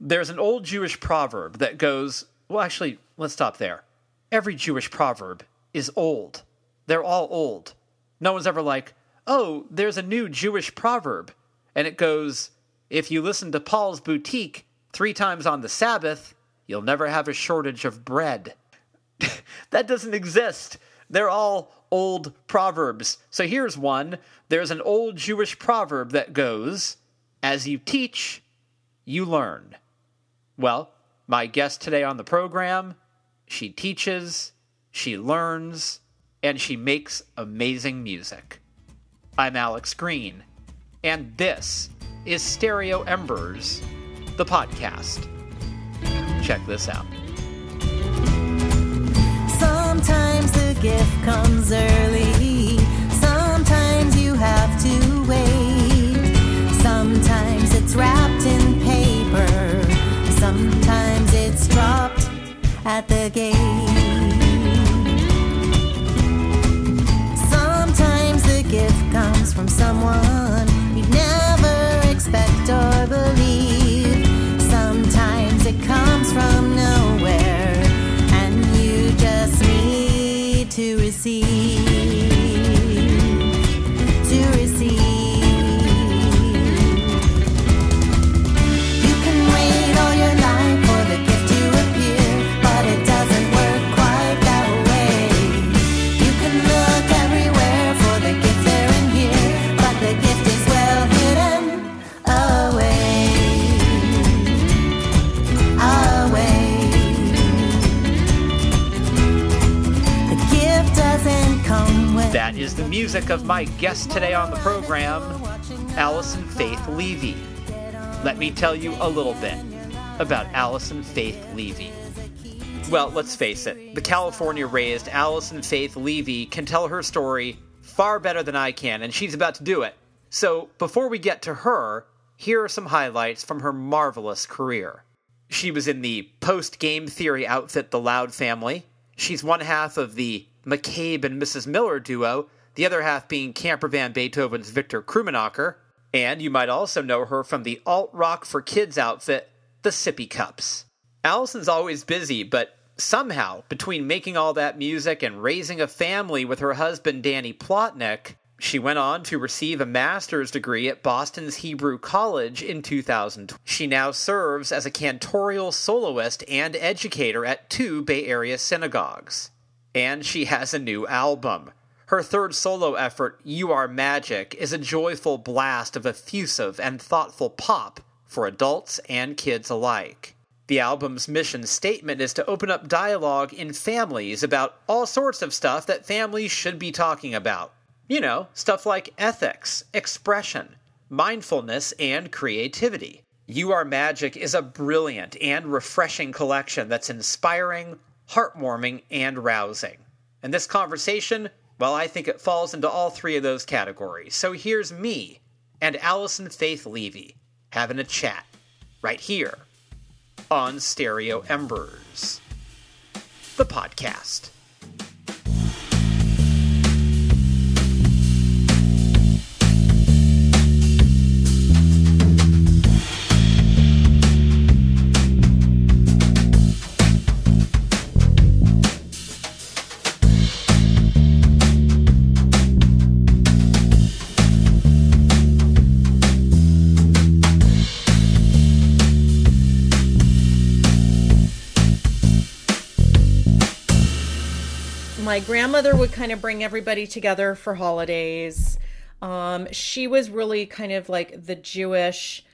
There's an old Jewish proverb that goes, well, actually, let's stop there. Every Jewish proverb is old. They're all old. No one's ever like, oh, there's a new Jewish proverb. And it goes, if you listen to Paul's Boutique three times on the Sabbath, you'll never have a shortage of bread. that doesn't exist. They're all old proverbs. So here's one. There's an old Jewish proverb that goes, As you teach, you learn. Well, my guest today on the program, she teaches, she learns, and she makes amazing music. I'm Alex Green, and this is Stereo Embers, the podcast. Check this out. Sometimes the gift comes early, sometimes you have to wait. Sometimes it's wrapped at the gate. Sometimes the gift comes from someone you'd never expect or believe. Sometimes it comes from nowhere, and you just need to receive. The music of my guest today on the program, Allison Faith Levy. Let me tell you a little bit about Allison Faith Levy. Well, let's face it, the California raised Allison Faith Levy can tell her story far better than I can, and she's about to do it. So, before we get to her, here are some highlights from her marvelous career. She was in the post game theory outfit The Loud Family. She's one half of the McCabe and Mrs. Miller duo, the other half being Camper Van Beethoven's Victor Krummenacher. And you might also know her from the alt rock for kids outfit, The Sippy Cups. Allison's always busy, but somehow, between making all that music and raising a family with her husband Danny Plotnick, she went on to receive a master's degree at Boston's Hebrew College in 2000. She now serves as a cantorial soloist and educator at two Bay Area synagogues. And she has a new album. Her third solo effort, You Are Magic, is a joyful blast of effusive and thoughtful pop for adults and kids alike. The album's mission statement is to open up dialogue in families about all sorts of stuff that families should be talking about. You know, stuff like ethics, expression, mindfulness, and creativity. You Are Magic is a brilliant and refreshing collection that's inspiring, heartwarming, and rousing. And this conversation, well, I think it falls into all three of those categories. So here's me and Allison Faith Levy having a chat right here on Stereo Embers, the podcast. My grandmother would kind of bring everybody together for holidays. Um, she was really kind of like the Jewish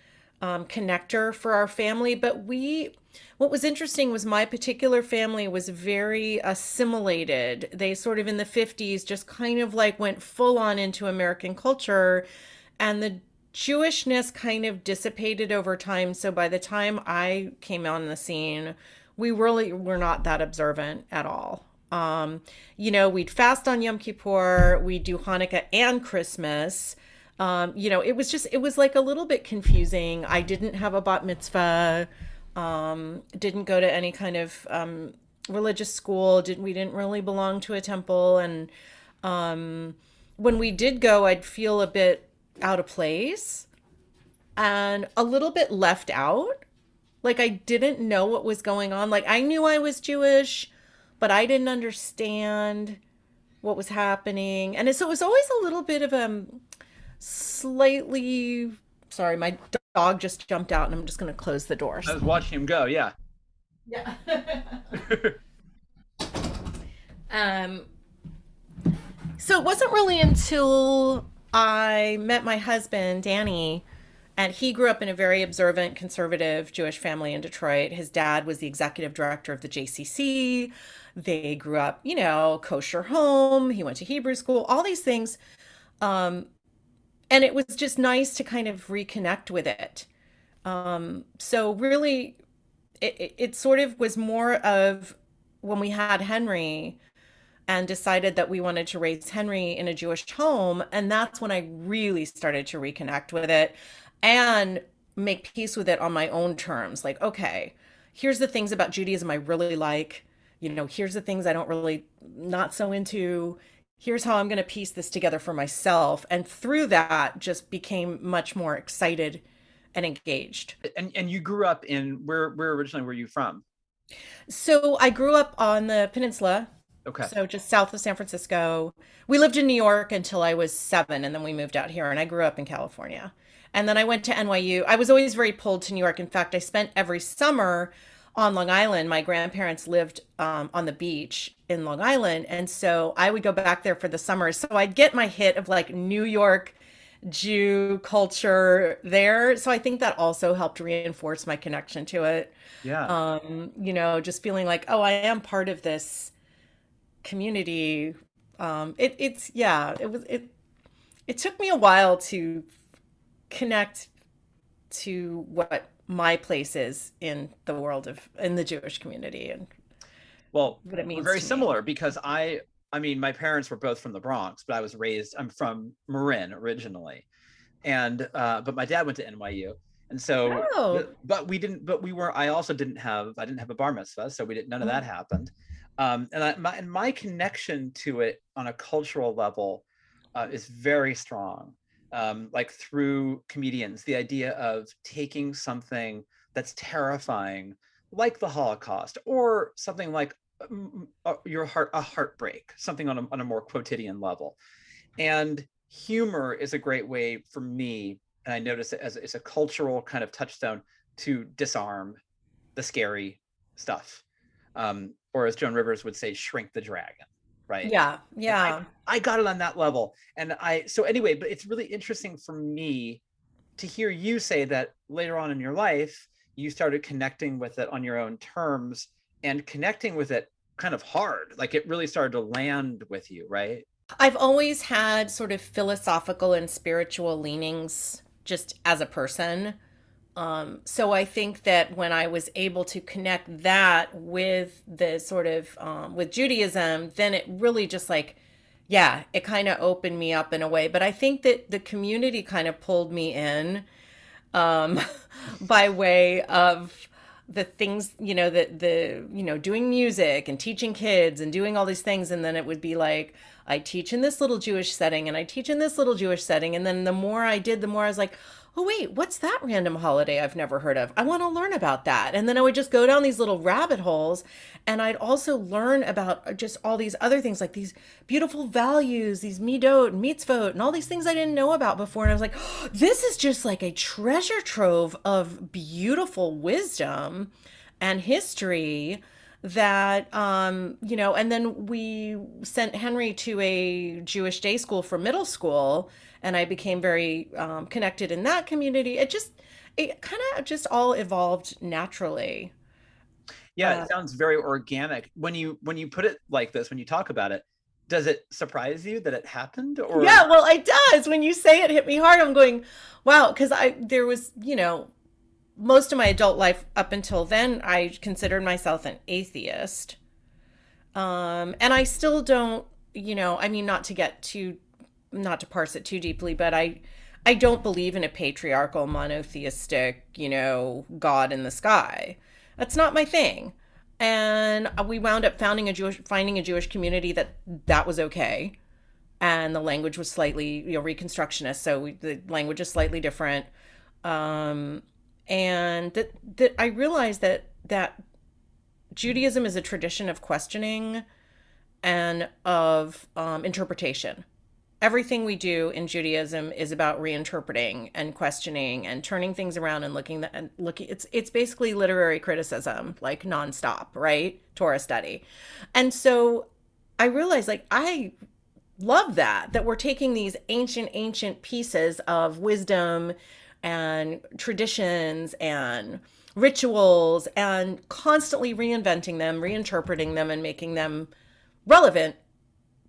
um, connector for our family. But we, what was interesting was my particular family was very assimilated. They sort of in the 50s just kind of like went full on into American culture. And the Jewishness kind of dissipated over time. So by the time I came on the scene, we really were not that observant at all. Um, you know, we'd fast on Yom Kippur, we'd do Hanukkah and Christmas. Um, you know, it was just, it was like a little bit confusing. I didn't have a bat mitzvah, um, didn't go to any kind of um, religious school, didn't, we didn't really belong to a temple. And um, when we did go, I'd feel a bit out of place and a little bit left out Like I didn't know what was going on. Like I knew I was Jewish, but I didn't understand what was happening. And so it was always a little bit of a um, slightly sorry, my dog just jumped out and I'm just going to close the doors. I was watching him go. Yeah. Yeah. um so it wasn't really until I met my husband, Danny, and he grew up in a very observant, conservative Jewish family in Detroit. His dad was the executive director of the JCC. They grew up, you know, kosher home. He went to Hebrew school, all these things. Um, and it was just nice to kind of reconnect with it. Um, so really, it, it, sort of was more of when we had Henry and decided that we wanted to raise Henry in a Jewish home. And that's when I really started to reconnect with it and make peace with it on my own terms. Like, okay, here's the things about Judaism I really like. You know, here's the things I don't really, not so into. Here's how I'm going to piece this together for myself. And through that, just became much more excited and engaged. And and you grew up in where where originally were you from? So I grew up on the peninsula Okay. So just south of San Francisco. We lived in New York until I was seven, and then we moved out here, and I grew up in California. And then I went to NYU. I was always very pulled to New York. In fact, I spent every summer on Long Island. My grandparents lived um, on the beach in Long Island, and so I would go back there for the summer. So I'd get my hit of like New York Jew culture there. So I think that also helped reinforce my connection to it. yeah. Um, you know, just feeling like, oh, I am part of this community. Um, it, it's yeah, it was it. It took me a while to connect to what my place is in the world of in the Jewish community and well, what it we're means very to me. similar because I I mean my parents were both from the Bronx, but I was raised I'm from Marin originally. And uh but my dad went to NYU. And so Oh. but, but we didn't but we were I also didn't have I didn't have a bar mitzvah, so we didn't none of that happened. Um and I my and my connection to it on a cultural level uh, is very strong. Um, like through comedians, the idea of taking something that's terrifying, like the Holocaust, or something like um, uh, your heart, a heartbreak, something on a, on a more quotidian level. And humor is a great way for me, and I notice it as it's a cultural kind of touchstone to disarm the scary stuff. Um, or as Joan Rivers would say, shrink the dragon, right? Yeah, yeah. I got it on that level. And I, so anyway, but it's really interesting for me to hear you say that later on in your life, you started connecting with it on your own terms and connecting with it kind of hard. Like it really started to land with you, right? I've always had sort of philosophical and spiritual leanings just as a person. Um, so I think that when I was able to connect that with the sort of um, with Judaism, then it really just like, yeah, it kind of opened me up in a way. But I think that the community kind of pulled me in um, by way of the things you know the the you know doing music and teaching kids and doing all these things and then it would be like i teach in this little jewish setting and i teach in this little jewish setting and then the more i did the more i was like oh wait what's that random holiday i've never heard of? I want to learn about that. And then i would just go down these little rabbit holes and i'd also learn about uh, just all these other things like these beautiful values these midot and mitzvot and all these things i didn't know about before and i was like oh, this is just like a treasure trove of beautiful wisdom and history that um you know and then we sent henry to a jewish day school for middle school and i became very um, connected in that community. It just it kind of just all evolved naturally. Yeah, uh, it sounds very organic. When you when you put it like this, when you talk about it, does it surprise you that it happened or? Yeah well it does. When you say it hit me hard i'm going wow because i there was you know most of my adult life up until then i considered myself an atheist. Um and i still don't you know i mean not to get too not to parse it too deeply but i i don't believe in a patriarchal monotheistic you know god in the sky. That's not my thing. And we wound up founding a jewish finding a jewish community that that was okay. And the language was slightly you know reconstructionist so we, the language is slightly different. Um and that that I realized that that Judaism is a tradition of questioning and of um, interpretation. Everything we do in Judaism is about reinterpreting and questioning and turning things around and looking that and looking. It's it's basically literary criticism, like nonstop, right? Torah study, and so I realized like I love that that we're taking these ancient ancient pieces of wisdom and traditions and rituals and constantly reinventing them, reinterpreting them and making them relevant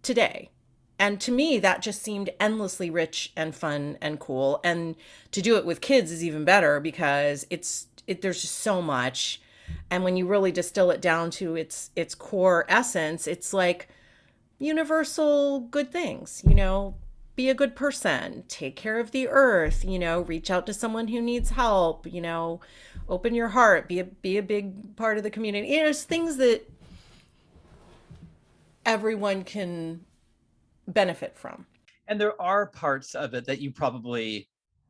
today. And to me, that just seemed endlessly rich and fun and cool. And to do it with kids is even better because it's it, there's just so much. And when you really distill it down to its its core essence, it's like universal good things. You know, be a good person, take care of the earth. You know, reach out to someone who needs help. You know, open your heart. Be a be a big part of the community. You know, it's things that everyone can benefit from. and there are parts of it that you probably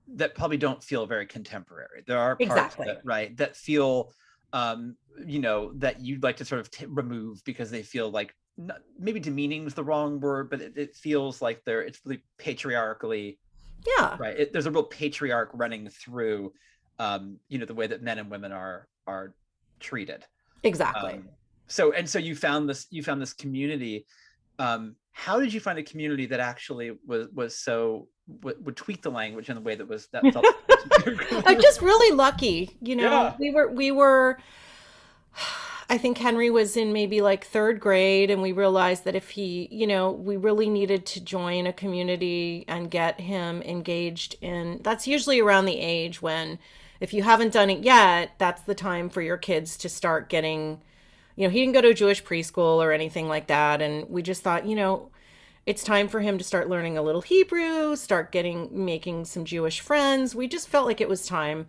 that probably don't feel very contemporary there are parts Exactly. that right that feel um you know that you'd like to sort of t- remove because they feel like not, maybe demeaning is the wrong word but it, it feels like they're it's really patriarchally Yeah. right it, there's a real patriarch running through um you know the way that men and women are are treated Exactly. um, so and so you found this you found this community um how did you find a community that actually was was so would, would tweak the language in the way that was that felt I'm just really lucky, you know. Yeah. We were we were I think Henry was in maybe like 3rd grade and we realized that if he, you know, we really needed to join a community and get him engaged in that's usually around the age when if you haven't done it yet, that's the time for your kids to start getting you know, he didn't go to a Jewish preschool or anything like that and we just thought, you know, it's time for him to start learning a little Hebrew, start getting making some Jewish friends. We just felt like it was time.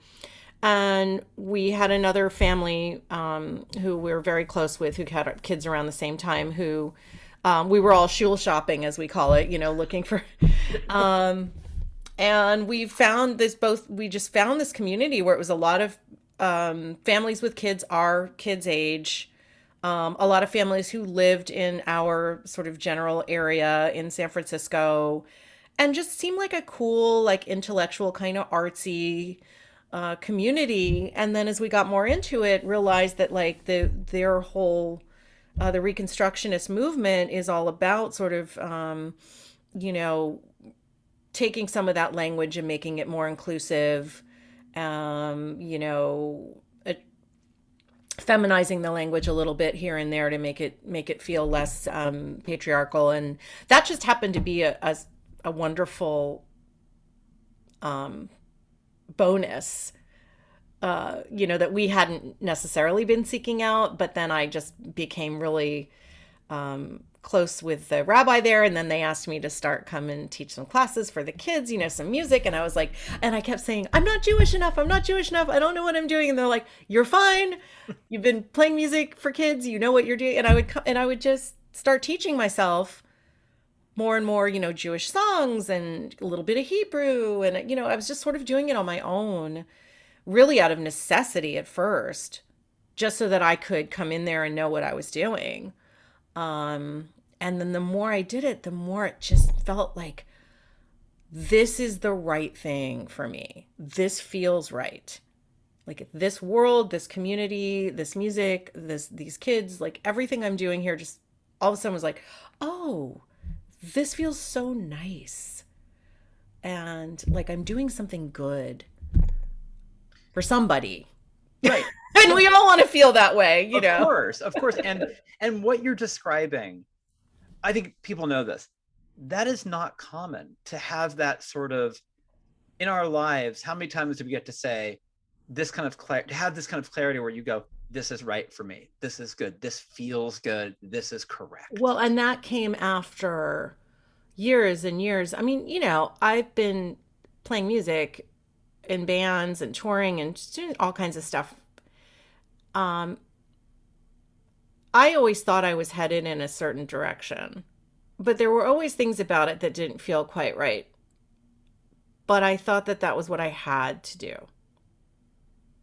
And we had another family um, who we were very close with, who had kids around the same time, who um, we were all shul shopping, as we call it, you know, looking for. Um, and we found this both, we just found this community where it was a lot of um, families with kids our kids' age um, a lot of families who lived in our sort of general area in San Francisco and just seemed like a cool, like intellectual, kind of artsy uh, community. And then as we got more into it, realized that like the their whole uh, the Reconstructionist movement is all about sort of um, you know taking some of that language and making it more inclusive. Um, you know, feminizing the language a little bit here and there to make it make it feel less um, patriarchal, and that just happened to be a a, a wonderful um, bonus. Uh, you know that we hadn't necessarily been seeking out, but then I just became really um, close with the rabbi there, and then they asked me to start come and teach some classes for the kids, you know, some music, and I was like, and I kept saying, I'm not Jewish enough, I'm not Jewish enough, I don't know what I'm doing, and they're like, you're fine, you've been playing music for kids, you know what you're doing, and I would co- and I would just start teaching myself more and more, you know, Jewish songs and a little bit of Hebrew, and you know, I was just sort of doing it on my own, really out of necessity at first, just so that I could come in there and know what I was doing. Um, and then the more I did it, the more it just felt like this is the right thing for me. This feels right. Like this world, this community, this music, this these kids, like everything I'm doing here just all of a sudden was like, "Oh, this feels so nice." And like I'm doing something good for somebody. right And we all want to feel that way, you know. of course of course and and what you're describing i think people know this that is not common to have that sort of in our lives how many times do we get to say this kind of clarity to have this kind of clarity where you go this is right for me this is good this feels good this is correct Well, and that came after years and years. I mean, you know, I've been playing music in bands and touring and doing all kinds of stuff. Um, I always thought I was headed in a certain direction, but there were always things about it that didn't feel quite right. But I thought that that was what I had to do.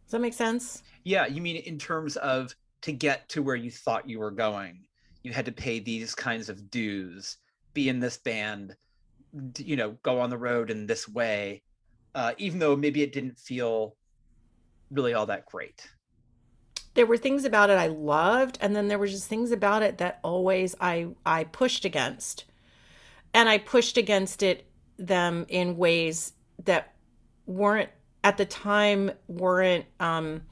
Does that make sense? Yeah, you mean in terms of to get to where you thought you were going, you had to pay these kinds of dues, be in this band, you know, go on the road in this way, uh, even though maybe it didn't feel really all that great. There were things about it I loved, and then there were just things about it that always I I pushed against. And I pushed against it them in ways that weren't at the time weren't um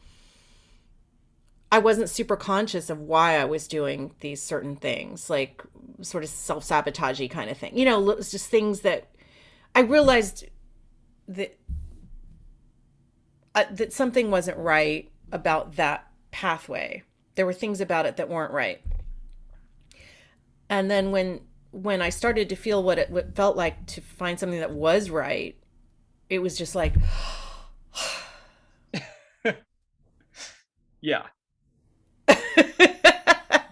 I wasn't super conscious of why I was doing these certain things, like sort of self-sabotagey kind of thing. You know, it was just things that I realized that uh, that something wasn't right about that pathway. There were things about it that weren't right. And then when when I started to feel what it what felt like to find something that was right, it was just like Yeah,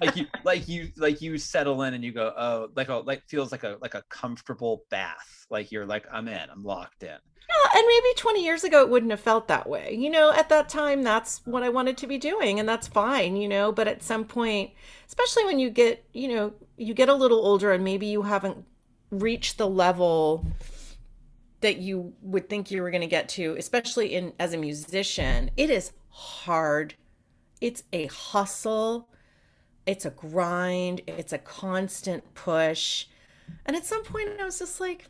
like you, like you, like you settle in and you go, oh, like a like feels like a like a comfortable bath. Like you're like, I'm in, I'm locked in. Yeah, and maybe 20 years ago it wouldn't have felt that way. You know, at that time that's what I wanted to be doing and that's fine, you know, but at some point, especially when you get, you know, you get a little older and maybe you haven't reached the level that you would think you were going to get to, especially in as a musician, it is hard. It's a hustle. It's a grind. It's a constant push. And at some point I was just like,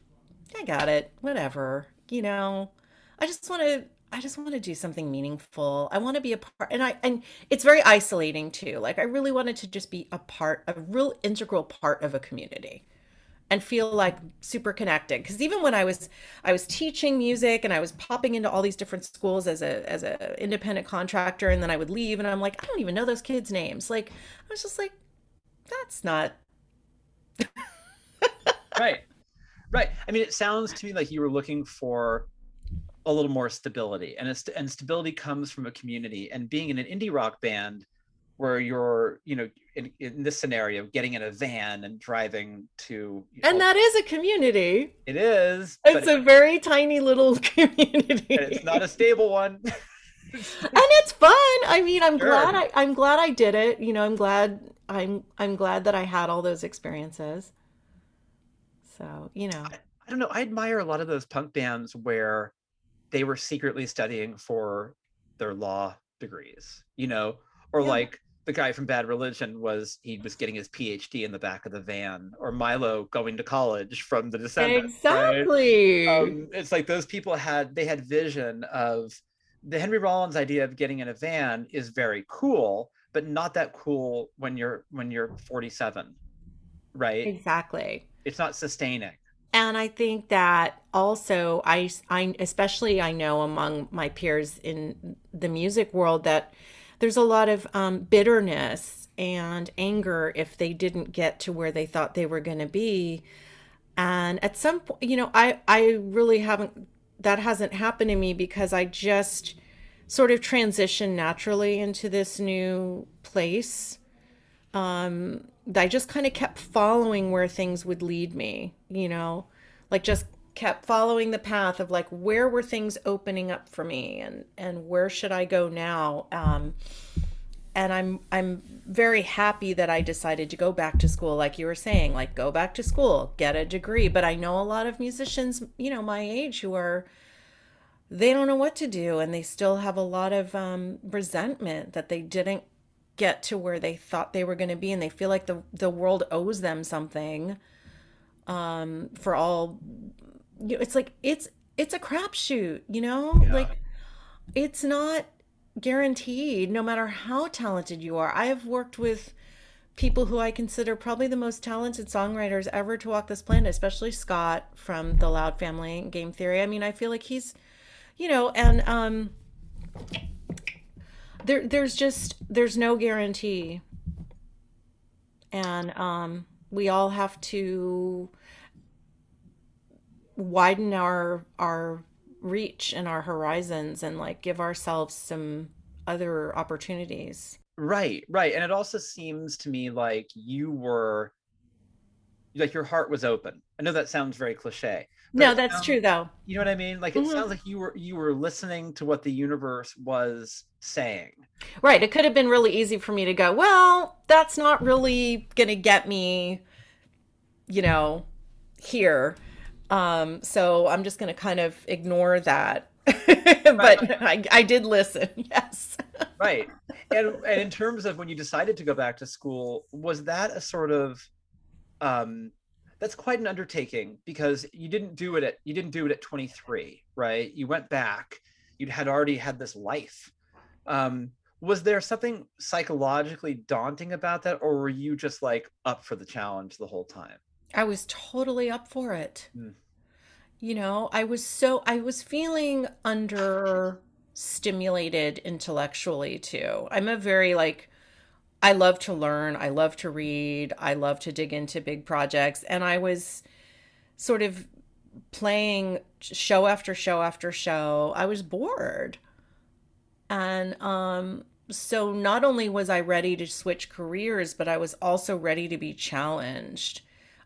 I got it. Whatever. You know, I just want to I just want to do something meaningful. I want to be a part and I and it's very isolating too. Like I really wanted to just be a part, a real integral part of a community and feel like super connected because even when I was I was teaching music and I was popping into all these different schools as a as a independent contractor and then I would leave and I'm like I don't even know those kids names. Like I was just like that's not Right, right. I mean, it sounds to me like you were looking for a little more stability, and it's, and stability comes from a community. And being in an indie rock band, where you're, you know, in, in this scenario, getting in a van and driving to, and know, that is a community. it is, It's a very tiny little community. it's not a stable one. and it's fun. I mean, I'm Sure. glad I I'm glad I did it. You know, I'm glad I'm I'm glad that I had all those experiences. So, you know. I don't know. I admire a lot of those punk bands where they were secretly studying for their law degrees, you know, or Yeah. like the guy from Bad Religion was he was getting his PhD in the back of the van, or Milo going to college from the Descendents. right? Exactly. Um, it's like those people had they had vision of the Henry Rollins idea of getting in a van is very cool, but not that cool when you're when you're 47, right? exactly. It's not sustaining. And I think that also I I especially I know among my peers in the music world that there's a lot of um, bitterness and anger if they didn't get to where they thought they were going to be. And at some point, you know, I I really haven't that hasn't happened to me because I just sort of transitioned naturally into this new place. Um, I just kind of kept following where things would lead me, you know, like just kept following the path of like where were things opening up for me and and where should I go now? Um, and I'm I'm very happy that I decided to go back to school like you were saying like go back to school get a degree but I know a lot of musicians you know my age who are they don't know what to do and they still have a lot of um, resentment that they didn't get to where they thought they were going to be and they feel like the the world owes them something um, for all you know, it's like it's it's a crapshoot you know? Yeah. like it's not guaranteed no matter how talented you are. I have worked with people who i consider probably the most talented songwriters ever to walk this planet especially scott from the loud family and game theory. I mean i feel like he's you know and um there there's just there's no guarantee. And um we all have to widen our our reach and our horizons and like give ourselves some other opportunities. Right, right. And it also seems to me like you were like your heart was open. I know that sounds very cliche. No, that's sounds- true though. You know what I mean? Like it Mhm. sounds like you were you were listening to what the universe was saying. Right. It could have been really easy for me to go, well, that's not really going to get me, you know, here. Um, so I'm just going to kind of ignore that. but I, I did listen. Yes. Right. and and in terms of when you decided to go back to school, was that a sort of um that's quite an undertaking because you didn't do it at you didn't do it at 23, right? You went back. You had already had this life. Um was there something psychologically daunting about that or were you just like up for the challenge the whole time? I was totally up for it. Mm. You know, I was so, I was feeling under stimulated intellectually too. I'm a very like, I love to learn, I love to read, I love to dig into big projects. And I was sort of playing show after show after show. I was bored. And um, so not only was I ready to switch careers, but I was also ready to be challenged.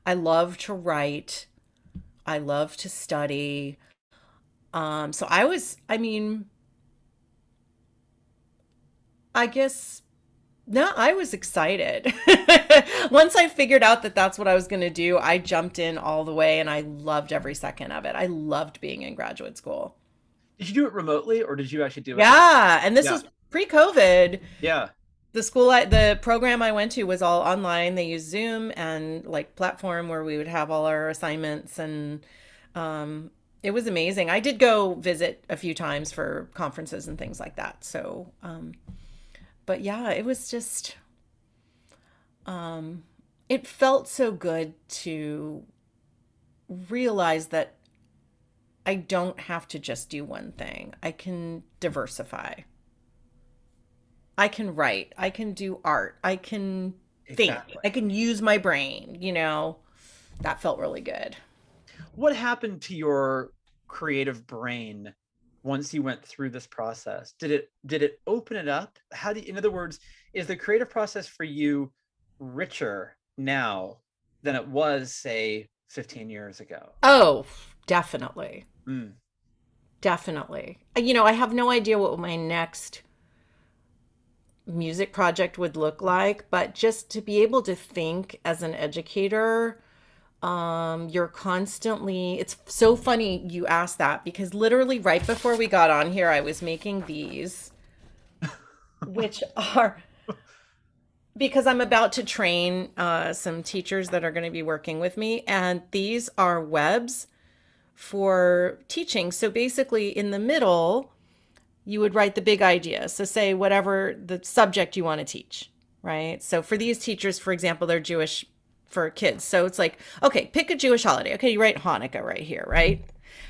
I love to write. I love to study. Um, so I was, I mean, I guess, no, I was excited. Once I figured out that that's what I was going to do, I jumped in all the way and I loved every second of it. I loved being in graduate school. Did you do it remotely or did you actually do it? Yeah. And this Yeah. was pre COVID. Yeah. The school I, the program I went to was all online. They used Zoom and like platform where we would have all our assignments and um it was amazing. I did go visit a few times for conferences and things like that. So um but yeah, it was just um it felt so good to realize that I don't have to just do one thing. I can diversify. I can write. I can do art. I can think. I can use my brain, you know. That felt really good. what happened to your creative brain once you went through this process did it did it open it up how do you, in other words is the creative process for you richer now than it was say 15 years ago Oh, definitely. Mm, Definitely. You know, I have no idea what my next music project would look like, but just to be able to think as an educator, um, you're constantly, it's so funny you asked that because literally right before we got on here, I was making these, which are because I'm about to train uh, some teachers that are going to be working with me, and these are webs for teaching. So basically, in the middle, you would write the big idea. So, say whatever the subject you want to teach, right? So, for these teachers, for example, they're Jewish for kids. So, it's like, okay, pick a Jewish holiday. Okay, you write Hanukkah right here, right?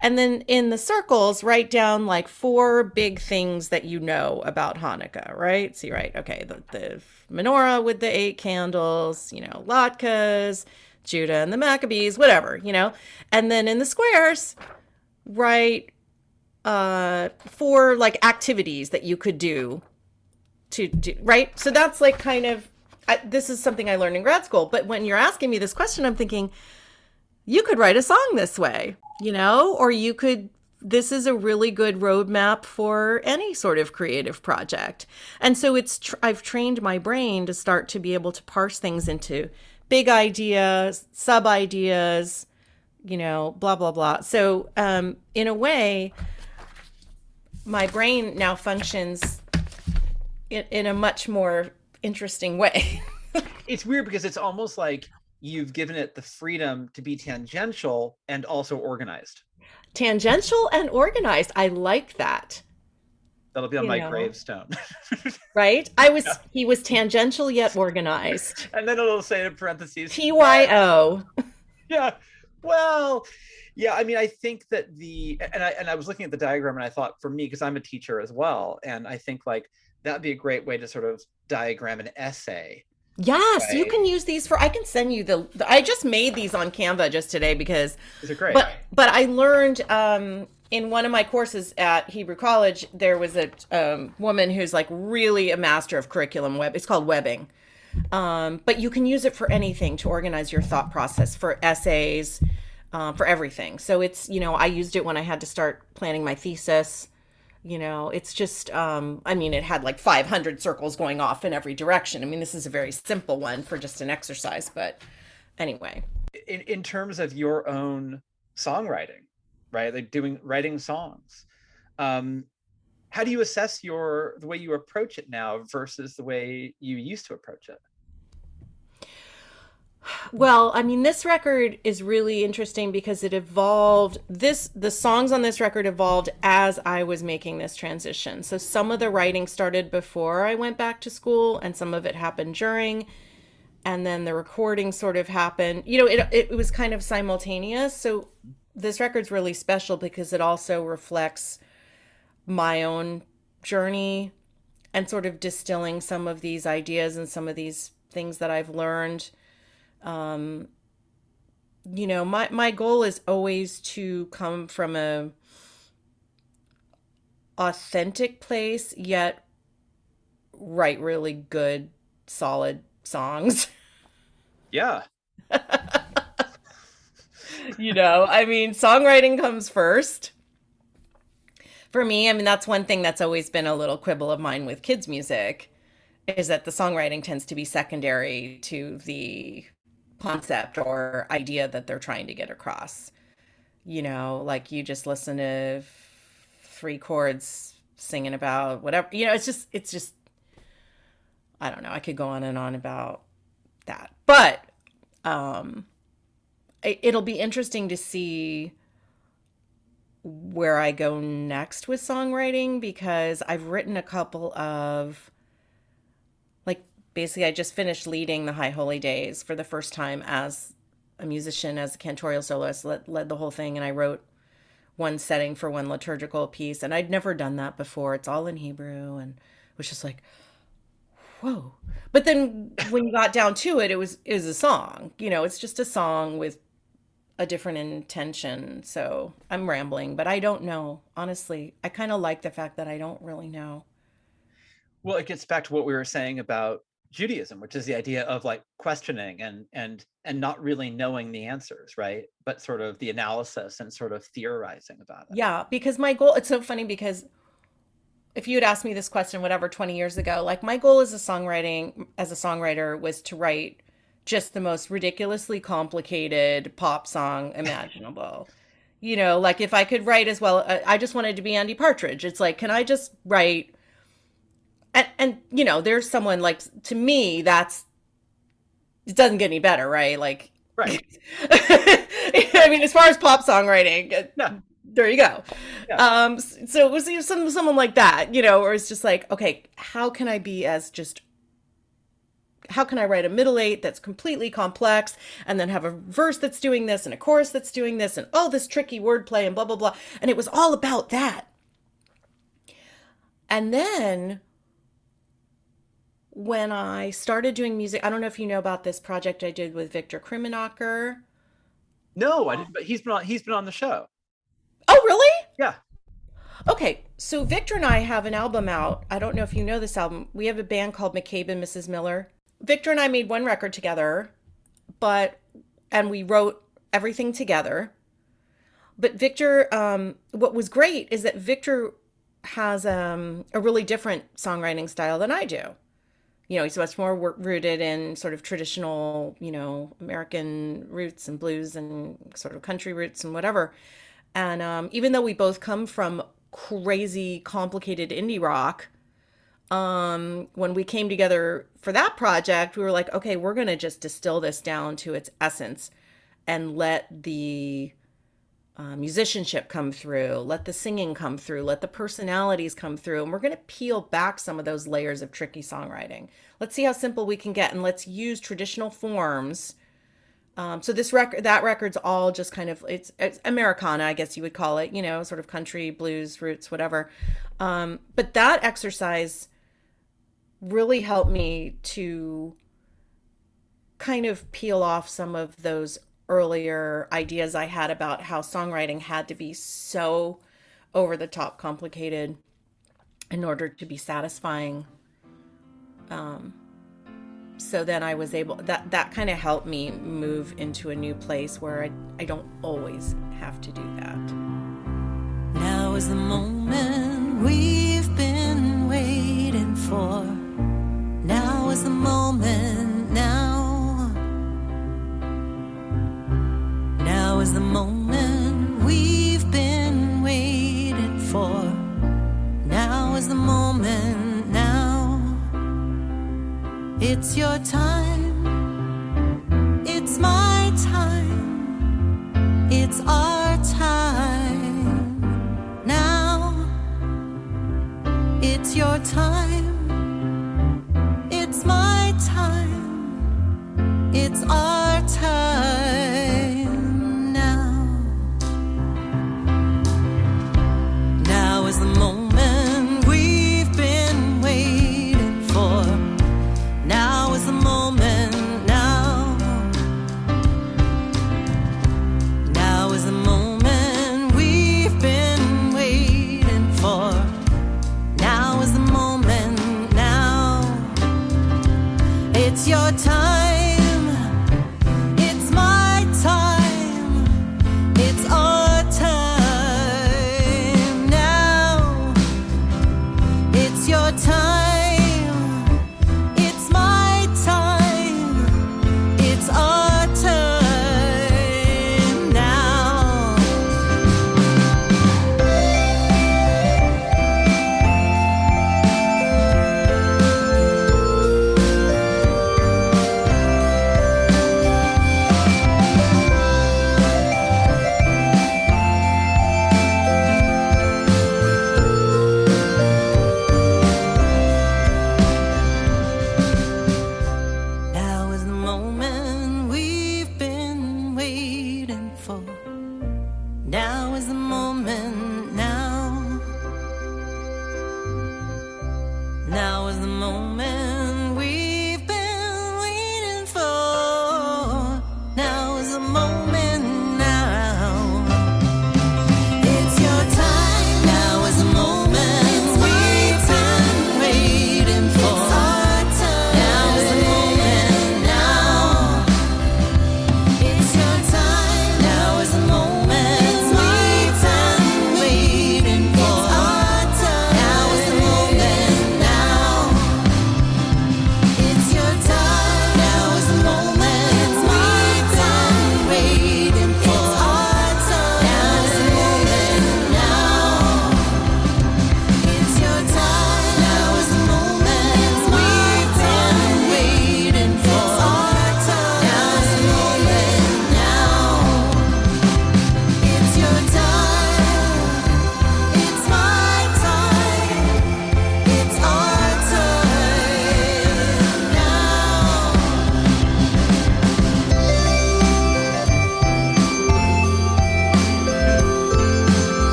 And then in the circles, write down like four big things that you know about Hanukkah, right? So you write, okay, the, the menorah with the eight candles, you know, latkes, Judah and the Maccabees, whatever, you know. And then in the squares, write uh four like activities that you could do to do right? So that's like kind of I, this is something i learned in grad school. But when you're asking me this question i'm thinking you could write a song this way you know? Or you could this is a really good roadmap for any sort of creative project. And so it's tr- i've trained my brain to start to be able to parse things into big ideas sub ideas you know blah blah blah. So um in a way my brain now functions in, in a much more interesting way. It's weird because it's almost like you've given it the freedom to be tangential and also organized. Tangential and organized. I like that. That'll be on You my know. gravestone. Right? I was he was tangential yet organized. And then it'll say in parentheses. Tyo yeah. Well yeah i mean i think that the and i and i was looking at the diagram and i thought for me because i'm a teacher as well and i think like that'd be a great way to sort of diagram an essay. Yes you can use these for i can send you the, the i just made these on canva just today because is it great. but but I learned um, in one of my courses at Hebrew College there was a um, woman who's like really a master of curriculum web. It's called webbing, Um, but you can use it for anything to organize your thought process, for essays, uh, for everything. So it's, you know, I used it when I had to start planning my thesis. You know, it's just, um, I mean, it had like 500 circles going off in every direction. I mean, this is a very simple one for just an exercise, but anyway. in, in terms of your own songwriting right like doing writing songs um how do you assess your the way you approach it now versus the way you used to approach it Well, I mean, this record is really interesting because it evolved. This the songs on this record evolved as I was making this transition. So some of the writing started before I went back to school, and some of it happened during, and then the recording sort of happened. You know, it it was kind of simultaneous. So this record's really special because it also reflects my own journey and sort of distilling some of these ideas and some of these things that I've learned Um, you know my my goal is always to come from a authentic place yet write really good solid songs. Yeah. You know i mean songwriting comes first. For me i mean that's one thing that's always been a little quibble of mine with kids music is that the songwriting tends to be secondary to the concept or idea that they're trying to get across. You know, like you just listen to three chords singing about whatever. You know, it's just it's just I don't know. I could go on and on about that. But um it, it'll be interesting to see where I go next with songwriting because I've written a couple of basically I just finished leading the High Holy Days for the first time as a musician, as a cantorial soloist, led, led the whole thing, and I wrote one setting for one liturgical piece, and I'd never done that before. It's all in Hebrew, and it was just like, whoa. But then when you got down to it, it was it was a song. You know, it's just a song with a different intention. So I'm rambling, but I don't know. Honestly, I kind of like the fact that I don't really know. well it gets back to what we were saying about judaism which is the idea of like questioning and and and not really knowing the answers right but sort of the analysis and sort of theorizing about it Yeah, because my goal, it's so funny because if you had asked me this question, whatever, 20 years ago, like my goal as a songwriting, as a songwriter was to write just the most ridiculously complicated pop song imaginable. You know, like if I could write as well, I I just wanted to be Andy Partridge. It's like, can I just write? And, and you know, there's someone like, to me, that's, it doesn't get any better, right? Like, right I mean, as far as pop songwriting, uh, Yeah. there you go. Yeah. Um, so it was some someone like that, you know, or it's just like, okay, how can I be as just how can I write a middle eight that's completely complex and then have a verse that's doing this and a chorus that's doing this and all this tricky wordplay and blah blah blah. And it was all about that. And then when I started doing music, I don't know if you know about this project I did with Victor Krummenacher. no i didn't but he's been on he's been on the show Oh, really? yeah Okay, so Victor and I have an album out. I don't know if you know this album. We have a band called McCabe and Mrs. Miller. Victor and I made one record together, but and we wrote everything together. But Victor, um, what was great is that Victor has um, a really different songwriting style than I do. You know, he's much more rooted in sort of traditional, you know, American roots and blues and sort of country roots and whatever. And um, even though we both come from crazy, complicated indie rock, um, when we came together for that project, we were like, okay, we're going to just distill this down to its essence and let the uh, musicianship come through, let the singing come through, let the personalities come through, and we're going to peel back some of those layers of tricky songwriting. Let's see how simple we can get, and let's use traditional forms. Um, so this record, that record's all just kind of it's, it's Americana, I guess you would call it, you know, sort of country, blues, roots, whatever. Um, but that exercise really helped me to kind of peel off some of those earlier ideas I had about how songwriting had to be so over the top complicated in order to be satisfying. Um, so then I was able that that kind of helped me move into a new place where I, I don't always have to do that. Now is the moment we've been waiting for. Now is the moment. Now. Now is the moment we've been waiting for. Now is the moment. Now. It's your time. It's my time. It's our time. Now. It's your time. It's my time. It's our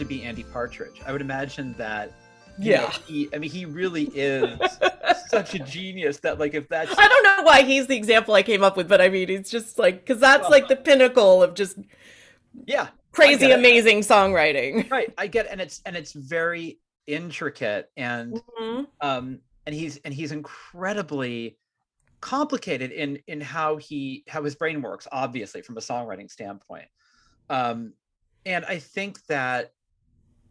to be Andy Partridge. I would imagine that. you know, Yeah. he, I mean, he really is such a genius that, like, if that's I don't know why he's the example I came up with, but I mean, it's just like because that's Well- like the pinnacle of just yeah, crazy, amazing songwriting. right. I get, and it's and it's very intricate and Mhm. um and he's and he's incredibly complicated in in how he how his brain works obviously from a songwriting standpoint um and i think that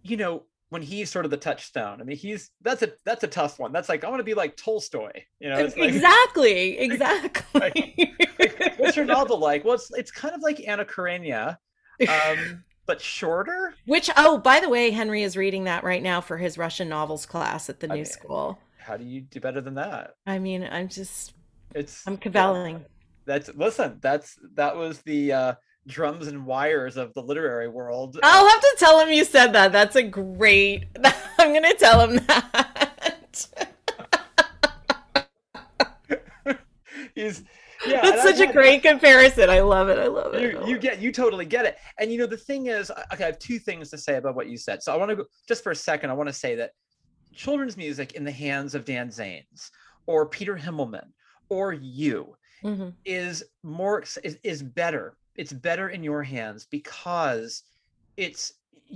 you know when he's sort of the touchstone i mean he's that's a that's a tough one that's like i want to be like tolstoy you know it's like, exactly, exactly. what's your novel like well it's it's kind of like anna karenina um but shorter Which, oh, by the way, Henry is reading that right now for his Russian novels class at the I new mean, school. how do you do better than that I mean, I'm just, it's I'm cavelling. That's listen. That's that was the uh, drums and wires of the literary world. I'll have to tell him you said that. That's a great. I'm gonna tell him that. He's yeah. That's such a great comparison. I love it. I love it. You, you get you totally get it. And you know the thing is, I- okay, I have two things to say about what you said. So I want to go just for a second. I want to say that children's music in the hands of Dan Zanes or Peter Himmelman or you Mhm. is more is, is better it's better in your hands because it's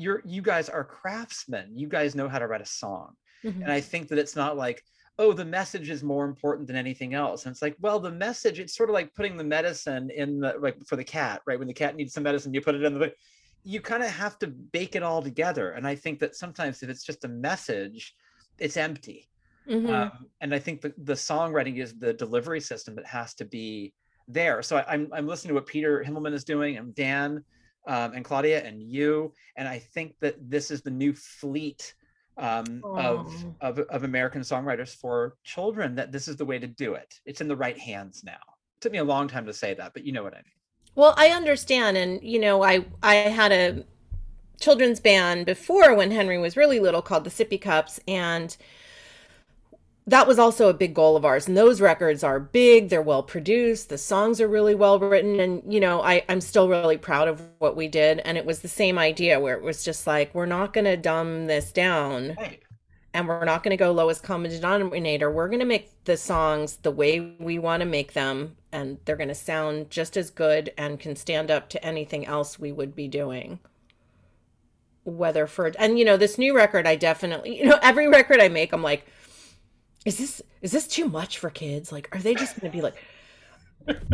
you're you guys are craftsmen. You guys know how to write a song. Mhm. and i think that it's not like oh the message is more important than anything else. And it's like well the message it's sort of like putting the medicine in the like for the cat right? When the cat needs some medicine you put it in the you kind of have to bake it all together. And i think that sometimes if it's just a message it's empty. Mhm. um, and I think the, the songwriting is the delivery system that has to be there. So I, I'm I'm listening to what Peter Himmelman is doing, and Dan, um, and Claudia, and you, and I think that this is the new fleet um, of, of of American songwriters for children. That this is the way to do it. It's in the right hands now. It took me a long time to say that, but you know what I mean. Well, I understand, and you know, I I had a children's band before when Henry was really little called the Sippy Cups, and that was also a big goal of ours. And those records are big; they're well produced, the songs are really well written, and you know, I I'm still really proud of what we did. And it was the same idea where it was just like we're not going to dumb this down Right. and we're not going to go lowest common denominator. We're going to make the songs the way we want to make them, and they're going to sound just as good and can stand up to anything else we would be doing. Whether for and you know this new record, I definitely you know every record I make, I'm like, is this is this too much for kids? Like, are they just going to be like?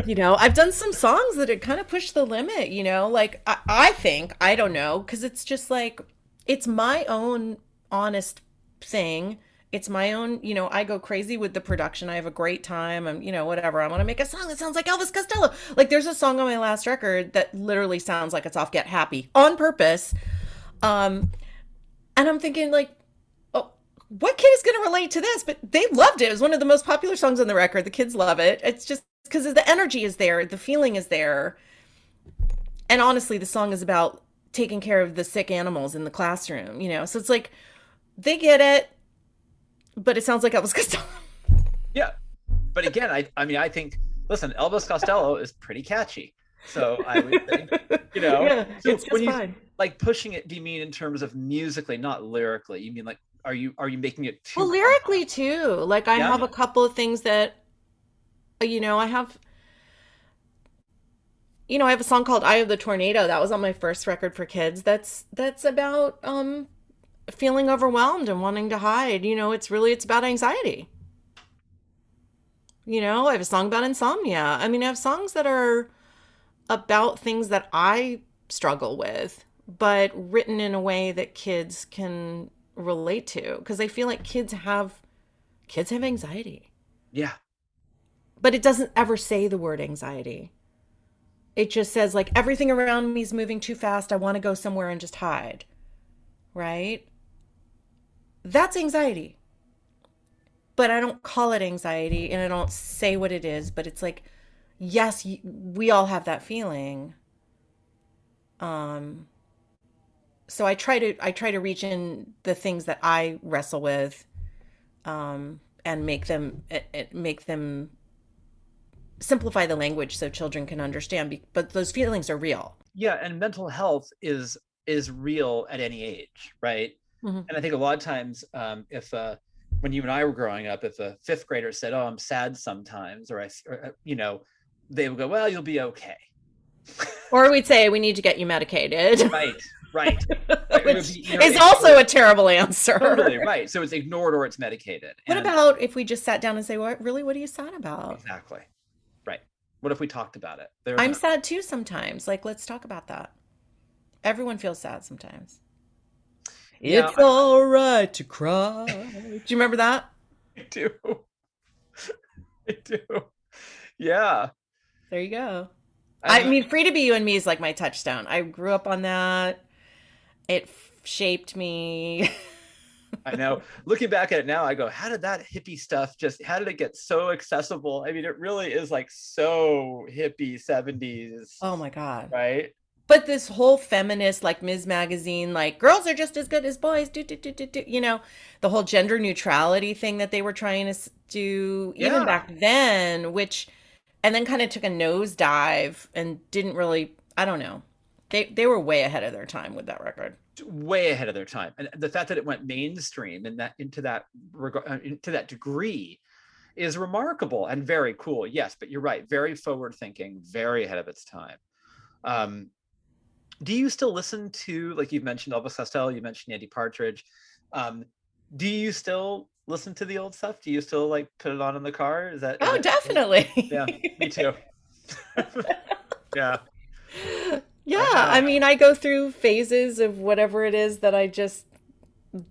you know i've done some songs that had kind of pushed the limit you know? Like i, I think i don't know because it's just like it's my own honest thing. It's my own you know i go crazy with the production. I have a great time. I'm you know whatever. I want to make a song that sounds like elvis costello. Like there's a song on my last record that literally sounds like it's off get happy on purpose. Um and i'm thinking like what kid is going to relate to this? But they loved it. It was one of the most popular songs on the record. The kids love it. It's just because the energy is there the feeling is there. And honestly the song is about taking care of the sick animals in the classroom you know? So it's like they get it but it sounds like elvis costello. Yeah. But again, I I mean I think listen, Elvis Costello is pretty catchy. So I would think, you know, yeah so it's when just you fine. like pushing it, do you mean in terms of musically, not lyrically? You mean like are you are you making it too well lyrically too. Like i Yeah. have a couple of things that uh, you know i have you know i have a song called eye of the tornado. That was on my first record for kids. That's that's about um feeling overwhelmed and wanting to hide. You know it's really it's about anxiety. You know i have a song about insomnia. I mean i have songs that are about things that i struggle with but written in a way that kids can relate to because i feel like kids have kids have anxiety. Yeah. but it doesn't ever say the word anxiety. It just says like everything around me is moving too fast. I want to go somewhere and just hide. Right? That's anxiety. But i don't call it anxiety and i don't say what it is but it's like yes we all have that feeling. Um so i try to i try to reach in the things that i wrestle with um and make them it, it make them simplify the language so children can understand but those feelings are real Yeah, and mental health is is real at any age, right? Mhm. And I think a lot of times, um, if uh, when you and I were growing up, if a fifth grader said, "Oh, I'm sad sometimes," or I, or, uh, you know, they would go, "Well, you'll be okay." or we'd say we need to get you medicated right, right. Like, it would which be, you know, is it's- also a terrible answer totally right. So it's ignored or it's medicated. what And- about if we just sat down and say what really what are you sad about exactly right? What if we talked about it? There's i'm a- sad too sometimes like let's talk about that everyone feels sad sometimes Yeah, it's all right to cry do you remember that I do. I do. Yeah. there you go I mean, Free to Be You and Me is like my touchstone. I grew up on that. It f- shaped me. I know. Looking back at it now, I go, how did that hippie stuff just, how did it get so accessible? I mean, it really is like so hippie 70s, oh my God. right? But this whole feminist, like Ms. Magazine, like girls are just as good as boys, do, do, do, do, do, you know, the whole gender neutrality thing that they were trying to do even Yeah. back then, which, and then kind of took a nosedive and didn't really, I don't know. They, they were way ahead of their time with that record. Way ahead of their time. And the fact that it went mainstream and that into that reg- uh, into that degree is remarkable and very cool. Yes, but you're right. Very forward thinking, very ahead of its time. Um, do you still listen to like you've mentioned Elvis Costello, you mentioned Andy Partridge? Um, do you still listen to the old stuff? Do you still like put it on in the car? Is that Oh, that- definitely. Yeah, me too. yeah. Yeah. I mean, I go through phases of whatever it is that I just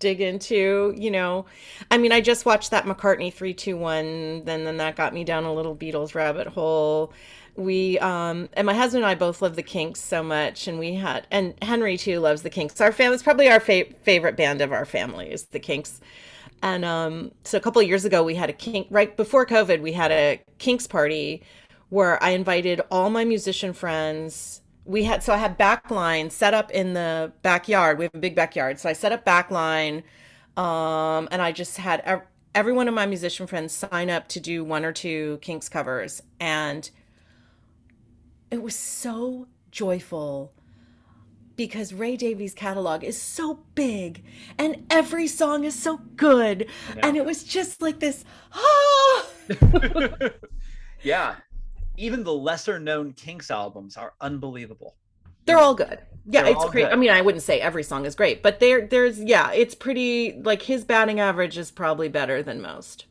dig into, you know. I mean, I just watched that McCartney 321, then then that got me down a little Beatles rabbit hole. We um and my husband and I both love the Kinks so much and we had and Henry too loves the Kinks. Our family's probably our fa- favorite band of our family is the Kinks. And um so a couple of years ago we had a Kink right before COVID, we had a Kinks party where I invited all my musician friends. We had so I had backline set up in the backyard. We have a big backyard, so I set up backline, um, and I just had ev- every one of my musician friends sign up to do one or two Kinks covers, and it was so joyful because Ray Davies' catalog is so big and every song is so good, and it was just like this. Ah! yeah. Even the lesser known Kinks albums are unbelievable. They're all good. Yeah, They're it's great. good. I mean, I wouldn't say every song is great, but there, there's, yeah, it's pretty. Like his batting average is probably better than most.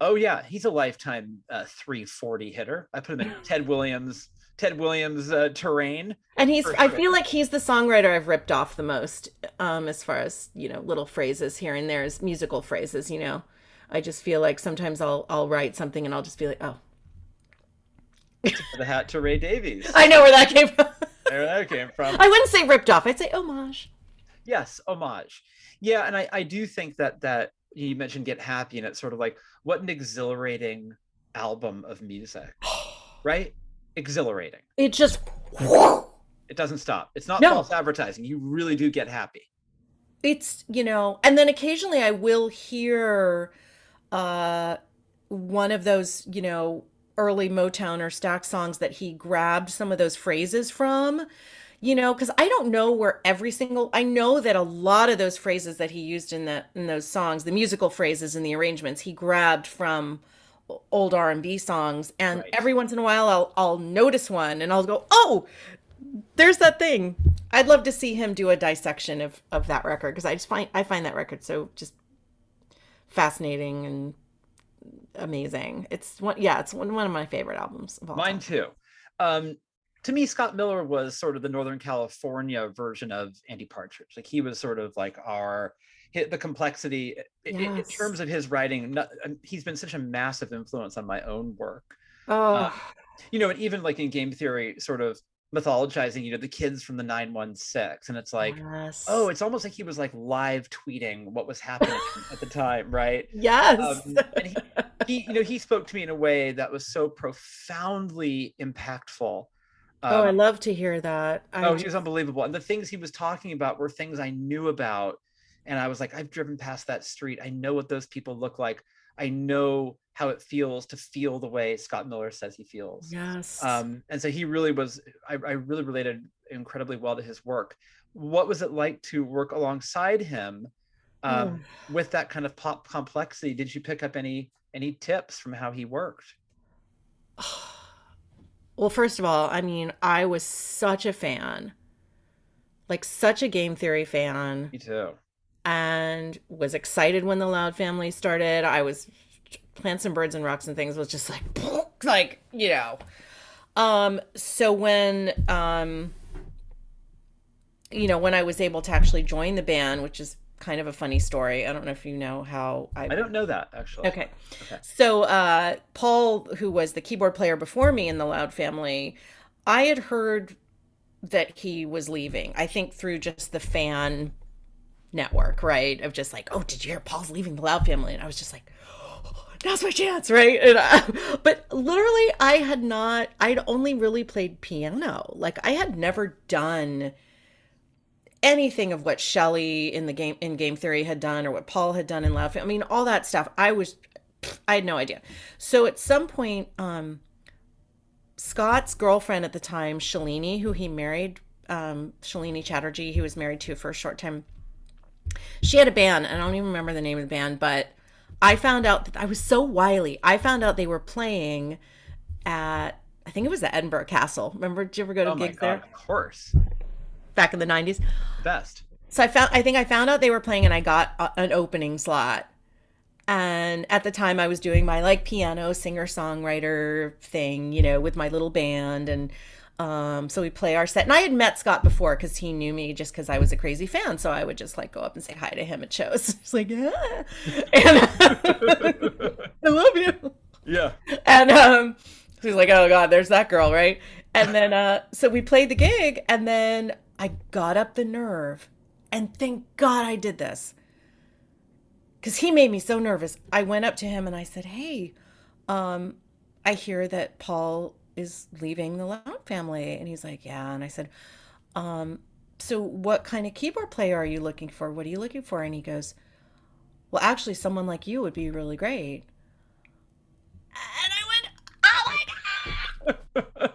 Oh yeah, he's a lifetime uh, 340 hitter. I put him in Ted Williams, Ted Williams uh, terrain. And he's, I sure. feel like he's the songwriter I've ripped off the most, um, as far as you know, little phrases here and there, as musical phrases. You know, I just feel like sometimes I'll, I'll write something and I'll just be like, oh, The hat to Ray Davies. I know where that came from. where that came from. I wouldn't say ripped off. I'd say homage. yes, homage. Yeah, and I, I do think that that you mentioned Get Happy, and it's sort of like what an exhilarating album of music, right? Exhilarating. It just, It doesn't stop. It's not No. false advertising. You really do get happy. it's you know and then occasionally i will hear uh one of those you know early motown or Stax songs that he grabbed some of those phrases from you know because i don't know where every single i know that a lot of those phrases that he used in that in those songs the musical phrases and the arrangements he grabbed from old r&b songs and Right. every once in a while i'll i'll notice one and i'll go oh there's that thing. I'd love to see him do a dissection of of that record because I just find I find that record so just fascinating and amazing. It's one yeah, it's one, one of my favorite albums of all Mine time. too. Um, to me, Scott Miller was sort of the Northern California version of Andy Partridge. Like he was sort of like our hit the complexity i- i- in terms of his writing. Not, um, he's been such a massive influence on my own work. Oh, You know, and even like in game theory, sort of mythologizing, you know, the kids from the 916. And it's like, yes. oh, it's almost like he was like live tweeting what was happening at the time, right? yes. um, and he, he you know he spoke to me in a way that was so profoundly impactful oh, I Um, love to hear that. I oh he was unbelievable and the things he was talking about were things i knew about and i was like i've driven past that street i know what those people look like i know how it feels to feel the way scott miller says he feels yes. um, and so he really was I, I really related incredibly well to his work what was it like to work alongside him um, with that kind of pop complexity did you pick up any any tips from how he worked Well, first of all, I mean, I was such a fan. Like such a game theory fan. me too and was excited when the Loud family started. I was plants and birds and rocks and things was just like like, you know. Um so when um you know, when I was able to actually join the band, which is kind of a funny story. I don't know if you know how I i don't know that actually Okay. Okay. So uh Paul, who was the keyboard player before me in the Loud family, I had heard that he was leaving. I think through just the fan network, right? Of just like, oh, did you hear Paul's leaving the Loud family? And I was just like, now's my chance, right? And I, but literally, I had not. I'd only really played piano. Like I had never done anything of what Shelley in the game in game theory had done or what Paul had done in Loud. I mean, all that stuff. I was, I had no idea. So at some point, um, Scott's girlfriend at the time, Shalini, who he married, um, Shalini Chatterjee, he was married to for a short time. She had a band, and I don't even remember the name of the band, but I found out that I was so wily. I found out they were playing at I think it was the Edinburgh Castle. Remember, did you ever go to Oh gigs there of course. back in the '90s? Best. So I found, I think I found out they were playing, and I got a, an opening slot. And at the time, I was doing my like piano singer songwriter thing, you know, with my little band, and um, so we play our set. And I had met Scott before because he knew me just because I was a crazy fan. So I would just like go up and say hi to him at shows. He's like, yeah, and I love you. Yeah. And um, he's like, oh god, there's that girl, right? And then uh, so we played the gig, and then I got up the nerve, and thank God I did this, because he made me so nervous. I went up to him and I said, hey, um, I hear that Paul is leaving the Loud family, and he's like, yeah, and I said, um, so what kind of keyboard player are you looking for? What are you looking for? And he goes, well, actually, someone like you would be really great. And I went, oh my god!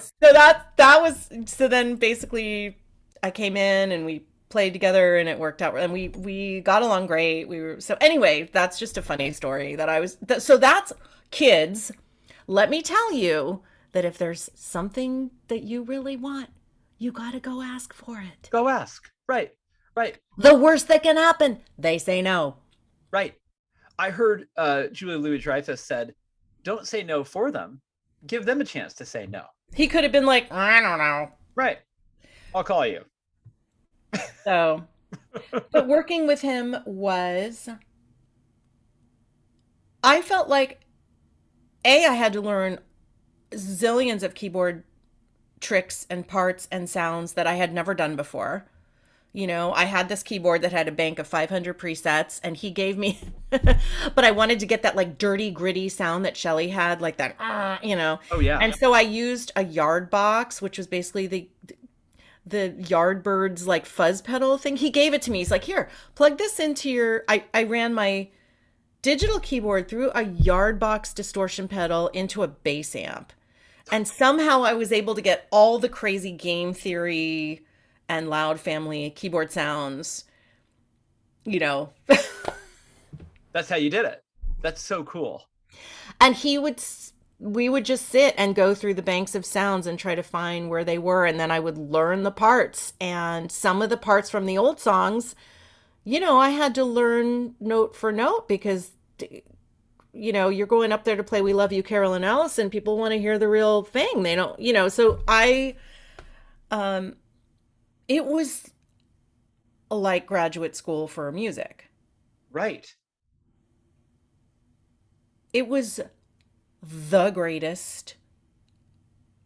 so that that was so. Then basically, I came in and we played together, and it worked out. And we we got along great. We were so anyway. That's just a funny story that I was. Th- so that's kids. Let me tell you that if there's something that you really want, you got to go ask for it. Go ask. Right. Right. The worst that can happen, they say no. Right. I heard uh, Julia Louis Dreyfus said, "Don't say no for them. Give them a chance to say no." He could have been like, I don't know. Right. I'll call you. So, but working with him was, I felt like, A, I had to learn zillions of keyboard tricks and parts and sounds that I had never done before. You know, I had this keyboard that had a bank of 500 presets, and he gave me, but I wanted to get that like dirty, gritty sound that Shelly had, like that, ah, you know. Oh yeah. And so I used a yard box, which was basically the the Yardbirds like fuzz pedal thing. He gave it to me. He's like, "Here, plug this into your." I I ran my digital keyboard through a yard box distortion pedal into a bass amp, and somehow I was able to get all the crazy game theory and loud family keyboard sounds. You know, That's how you did it. That's so cool. and he would we would just sit and go through the banks of sounds and try to find where they were and then i would learn the parts and some of the parts from the old songs you know i had to learn note for note because you know you're going up there to play we love you carol and alison people want to hear the real thing they don't you know so i um it was like graduate school for music Right. it was the greatest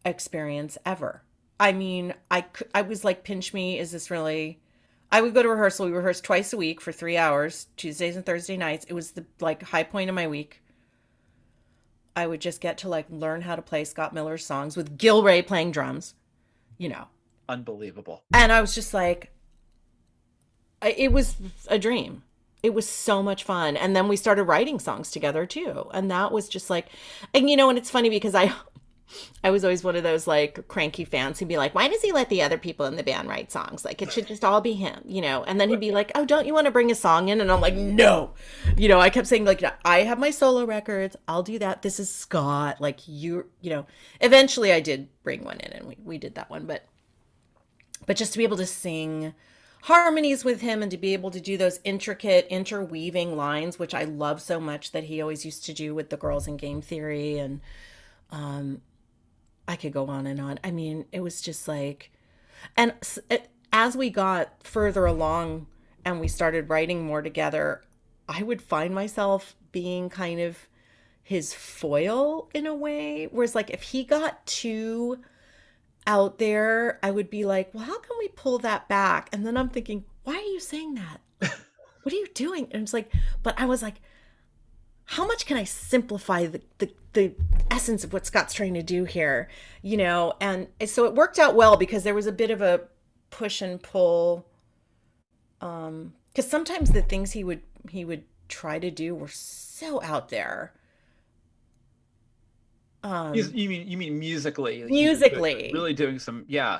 experience ever. I mean, I I was like, pinch me. Is this really? I would go to rehearsal. We rehearsed twice a week for three hours, Tuesdays and Thursday nights. It was the like high point of my week. I would just get to like learn how to play Scott Miller's songs with Gil Ray playing drums, you know. Unbelievable. And I was just like, it was a dream. It was so much fun. And then we started writing songs together too. And that was just like, and you know, and it's funny because I, I was always one of those like cranky fans who'd be like, why does he let the other people in the band write songs? Like it should just all be him, you know? And then he'd be like, oh, don't you want to bring a song in? And I'm like, no. You know, I kept saying like, I have my solo records. I'll do that. This is Scott. Like you, you know, eventually I did bring one in and we, we did that one. But but just to be able to sing harmonies with him and to be able to do those intricate interweaving lines which i love so much that he always used to do with the girls in game theory and um i could go on and on i mean it was just like and as we got further along and we started writing more together i would find myself being kind of his foil in a way whereas like if he got too out there, I would be like, well, how can we pull that back? And then I'm thinking, why are you saying that? what are you doing? And it's like, but I was like, how much can I simplify the, the, the essence of what Scott's trying to do here? You know, and so it worked out well because there was a bit of a push and pull. Um, because sometimes the things he would he would try to do were so out there. Um, you mean you mean musically? like, Musically. really doing some yeah.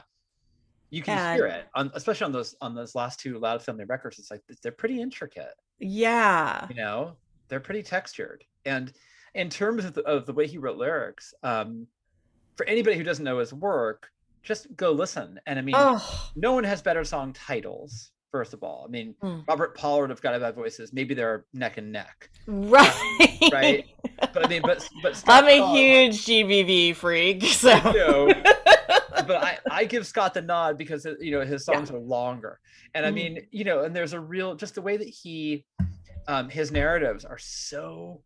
You can And- hear it, on, especially on those on those last two Loud Family records. It's like they're pretty intricate, yeah. you know. They're pretty textured, and in terms of the, of the way he wrote lyrics, um, for anybody who doesn't know his work, just go listen. And I mean, Oh, no one has better song titles. First of all, I mean, Mm. Robert Pollard of Guided by Voices. Maybe they're neck and neck, right. right? but I mean, but but I'm a huge GBV freak, so. you know, but I, I give Scott the nod because you know his songs are longer, and I Mhm. mean you know, and there's a real just the way that he, um, his narratives are so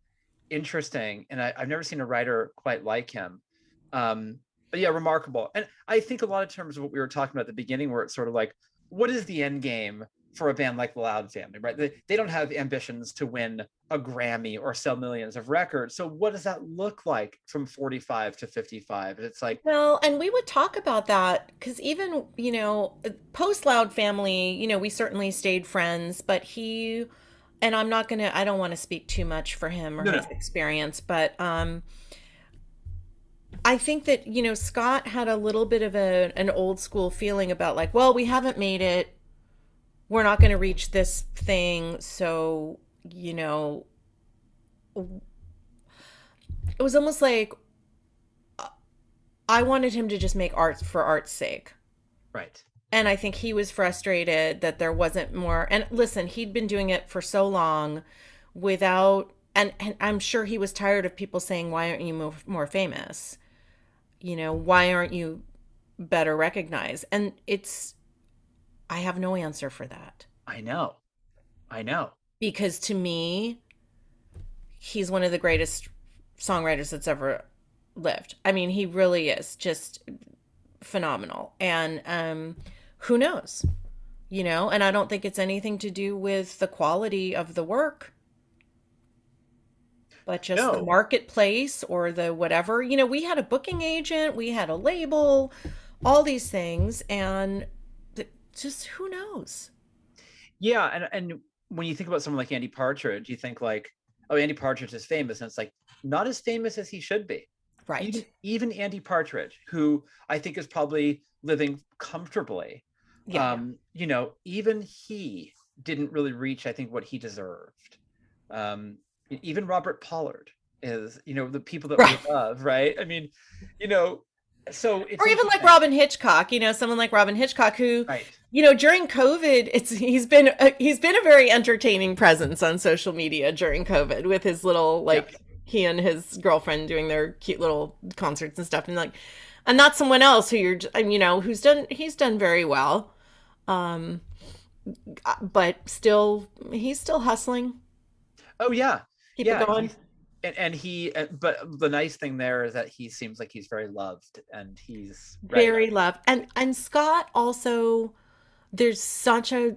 interesting, and I, I've never seen a writer quite like him. Um, but yeah, remarkable, and I think a lot of terms of what we were talking about at the beginning, where it's sort of like, what is the end game for a band like the Loud Family, right? They, they don't have ambitions to win a Grammy or sell millions of records. So what does that look like from 45 to 55? It's like, Well, and we would talk about that because even, you know, post Loud Family, you know, we certainly stayed friends, but he, and I'm not gonna, I don't want to speak too much for him or No, no. his experience, but um, I think that, you know, Scott had a little bit of a, an old school feeling about like, well, we haven't made it. We're not going to reach this thing. So, you know, it was almost like I wanted him to just make art for art's sake. right. And I think he was frustrated that there wasn't more. And listen, he'd been doing it for so long without, and, and I'm sure he was tired of people saying, why aren't you more, more famous? You know, why aren't you better recognized? And it's, I have no answer for that I know. I know. because to me, he's one of the greatest songwriters that's ever lived. I mean, he really is just phenomenal. And um, who knows? You know, and I don't think it's anything to do with the quality of the work, but just the marketplace or the whatever. You know, we had a booking agent, we had a label, all these things, and just who knows? Yeah. And, and when you think about someone like Andy Partridge, you think like, oh, Andy Partridge is famous. And it's like, not as famous as he should be. Right. Even, even Andy Partridge, who I think is probably living comfortably, yeah. um, you know, even he didn't really reach, I think, what he deserved. Um, even Robert Pollard is, you know, the people that Right. we love, right? I mean, you know, so it's or even like. Robyn Hitchcock, you know, someone like Robyn Hitchcock who right? you know during covid it's he's been a, he's been a very entertaining presence on social media during covid with his little like Yes. he and his girlfriend doing their cute little concerts and stuff and like and not someone else who you're you know who's done he's done very well um but still he's still hustling Oh yeah, keep yeah. it going And, and he, uh, but the nice thing there is that he seems like he's very loved, and he's right. very loved and and scott also there's such a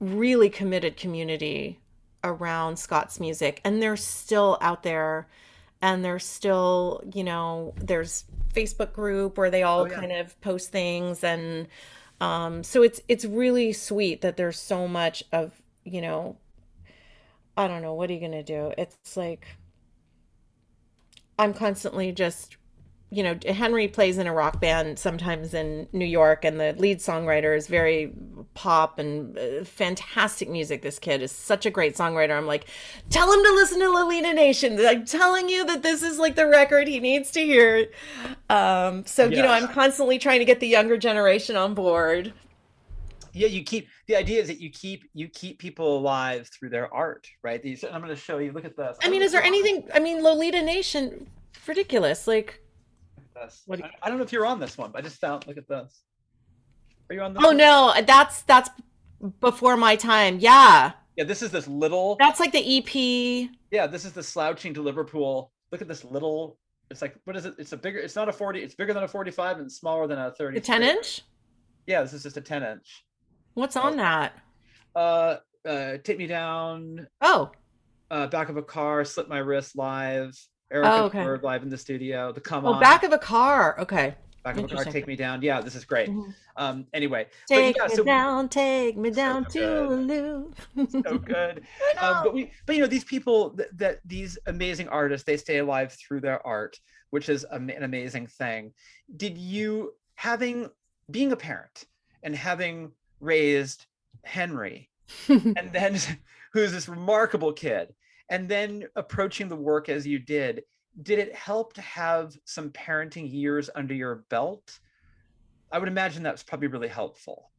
really committed community around scott's music and they're still out there and they're still you know there's facebook group where they all Oh, yeah. kind of post things and um so it's it's really sweet that there's so much of you know i don't know what are you gonna do it's like i'm constantly just you know, Henry plays in a rock band sometimes in New York, and the lead songwriter is very pop and uh, fantastic music. This kid is such a great songwriter. I'm like, tell him to listen to Lolita Nation. I'm telling you that this is like the record he needs to hear. Um, so, you know, I'm constantly trying to get the younger generation on board. yeah you keep the idea is that you keep you keep people alive through their art right these i'm going to show you look at this I mean, is there anything? I mean, Lolita Nation, ridiculous. Like, this. what do I, I don't know if you're on this one but i just found look at this are you on this oh one? no, that's that's before my time. Yeah, yeah this is this little that's like the EP. yeah this is the slouching to liverpool look at this little it's like what is it it's a bigger it's not a 40 it's bigger than a 45 and smaller than a 30 The 10 inch? yeah this is just a 10 inch What's on that? uh uh take me down Oh, uh back of a car slip my wrist live Erica Oh, okay. Bird live in the studio the come oh, on back of a car. Okay. back of a car take me down yeah this is great Mhm. um anyway but Take yeah, me so- down, take me down to good. a loop. so good um, but we but you know these people that, that these amazing artists they stay alive through their art which is an amazing thing did you having being a parent and having raised henry and then who's this remarkable kid and then approaching the work as you did did it help to have some parenting years under your belt? I would imagine that's probably really helpful.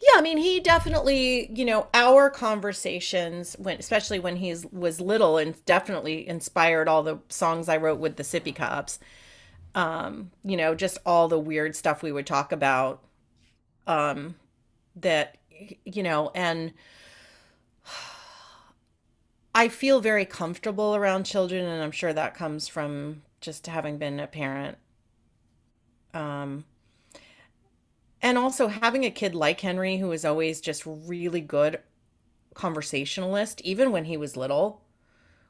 Yeah, I mean, he definitely, you know, our conversations when especially when he was little and definitely inspired all the songs I wrote with the Sippy Cups Um, you know, just all the weird stuff we would talk about um that you know, and I feel very comfortable around children and I'm sure that comes from just having been a parent. Um and also having a kid like Henry who was always just really good conversationalist even when he was little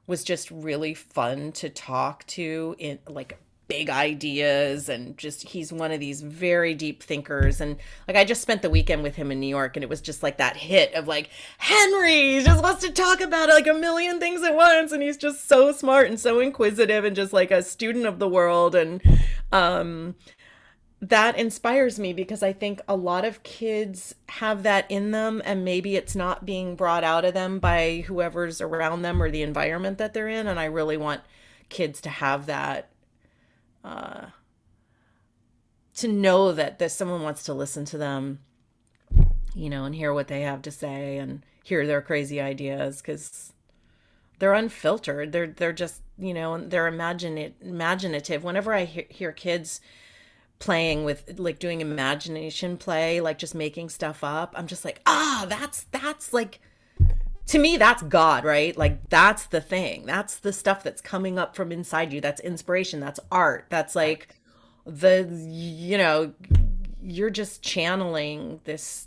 was just really fun to talk to in like big ideas and just he's one of these very deep thinkers. And like I just spent the weekend with him in New York and it was just like that hit of like Henry just wants to talk about like a million things at once. And he's just so smart and so inquisitive and just like a student of the world. And um that inspires me because I think a lot of kids have that in them and maybe it's not being brought out of them by whoever's around them or the environment that they're in. And I really want kids to have that uh to know that that someone wants to listen to them you know and hear what they have to say and hear their crazy ideas cuz they're unfiltered. They're they're just you know they're imagine imaginative. Whenever I hear kids playing with like doing imagination play like just making stuff up i'm just like ah that's that's like to me that's god right? Like that's the thing. That's the stuff that's coming up from inside you. That's inspiration. That's art. That's like the you know you're just channeling this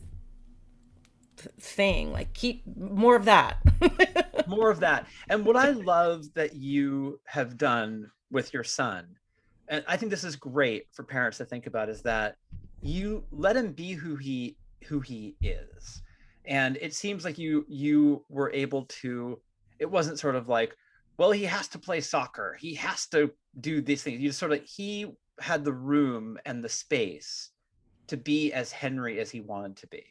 thing. Like keep more of that. More of that. And what I love that you have done with your son, and I think this is great for parents to think about, is that you let him be who he who he is. And it seems like you you were able to, it wasn't sort of like, well, he has to play soccer, he has to do these things. You just sort of he had the room and the space to be as Henry as he wanted to be.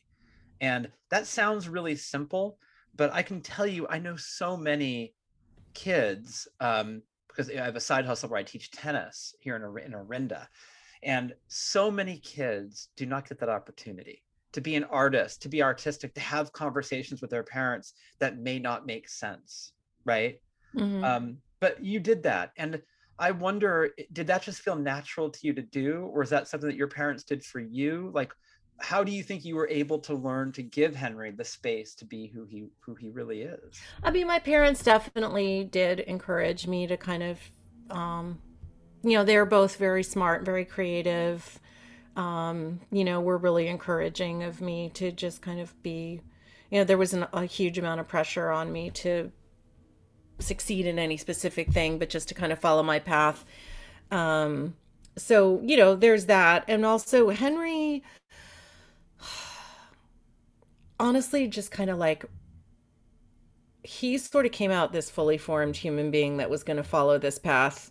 And that sounds really simple, but I can tell you, I know so many kids um, because I have a side hustle where I teach tennis here in, in Orinda. And so many kids do not get that opportunity to be an artist, to be artistic, to have conversations with their parents that may not make sense, right? Mhm. Um, but you did that. And I wonder, did that just feel natural to you to do? Or is that something that your parents did for you? Like, how do you think you were able to learn to give Henry the space to be who he who he really is? I mean, my parents definitely did encourage me to kind of, um, you know, they're both very smart, very creative. Um, you know, were really encouraging of me to just kind of be, you know, there wasn't a huge amount of pressure on me to succeed in any specific thing, but just to kind of follow my path. Um, so, you know, there's that. And also, Henry, honestly, just kind of like he sort of came out this fully formed human being that was going to follow this path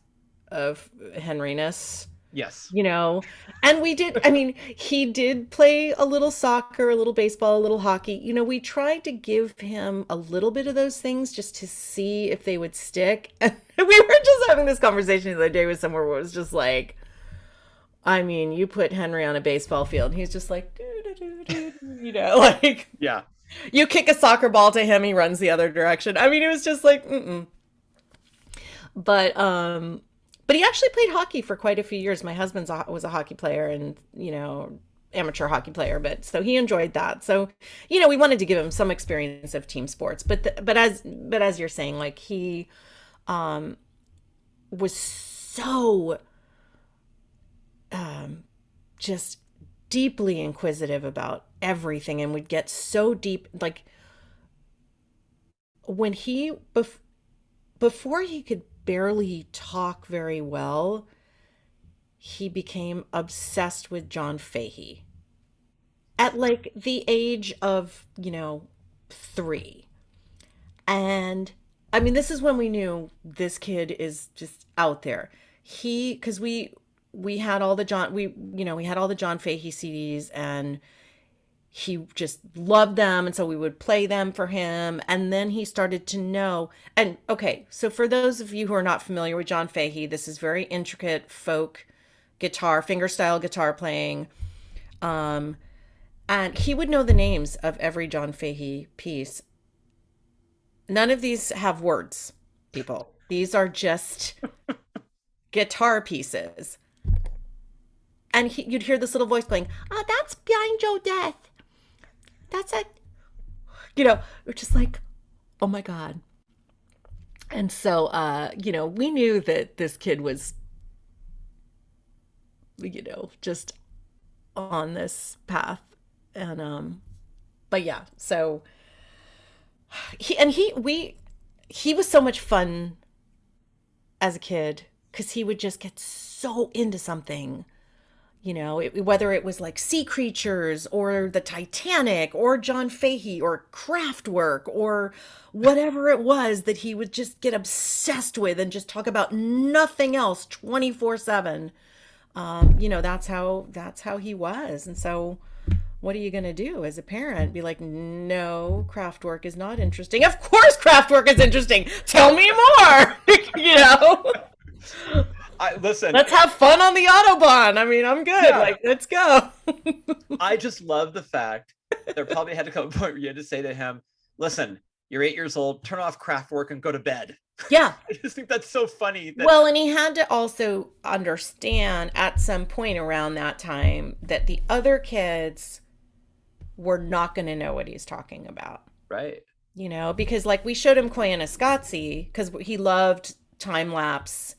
of Henryness, Yes. you know. And we did, I mean, he did play a little soccer, a little baseball, a little hockey. You know, we tried to give him a little bit of those things just to see if they would stick. And we were just having this conversation the other day with someone where it was just like, I mean, you put Henry on a baseball field, and he's just like, "Doo, doo, doo, doo, doo," you know, like Yeah. you kick a soccer ball to him, he runs the other direction. I mean, it was just like, mm-mm. But um, but he actually played hockey for quite a few years. My husband's a, was a hockey player, and you know, amateur hockey player. But so he enjoyed that. So you know, we wanted to give him some experience of team sports. But the, but as but as you're saying, like he um was so um just deeply inquisitive about everything and would get so deep like when he bef- before he could barely talk very well he became obsessed with John Fahey. At like the age of you know 3 and I mean this is when we knew this kid is just out there. He cuz we we had all the John we you know we had all the John Fahey CDs and he just loved them and so we would play them for him. And then he started to know and okay so for those of you who are not familiar with john fahey this is very intricate folk guitar fingerstyle guitar playing. Um and he would know the names of every john fahey piece. None of these have words people. These are just guitar pieces. And he, you'd hear this little voice going oh that's banjo death that's it. You know, we're just like, oh my God. And so, uh, you know, we knew that this kid was, you know, just on this path. And, um, but yeah, so he, and he, we, he was so much fun as a kid because he would just get so into something you know, it, whether it was like sea creatures or the Titanic or John Fahey or Kraftwerk or whatever it was that he would just get obsessed with and just talk about nothing else 24 7. Um, you know, that's how, that's how he was. And so, what are you going to do as a parent? Be like, no, Kraftwerk is not interesting. Of course, Kraftwerk is interesting. Tell me more. you know? I listen. Let's have fun on the autobahn. I mean, I'm good. Yeah. Like, let's go. I just love the fact there probably had to come a point where you had to say to him, "Listen, you're eight years old. Turn off Kraftwerk and go to bed." yeah. I just think that's so funny. That, Well, and he had to also understand at some point around that time that the other kids were not going to know what he's talking about. right. You know, because like we showed him Koyaanisqatsi because he loved time lapse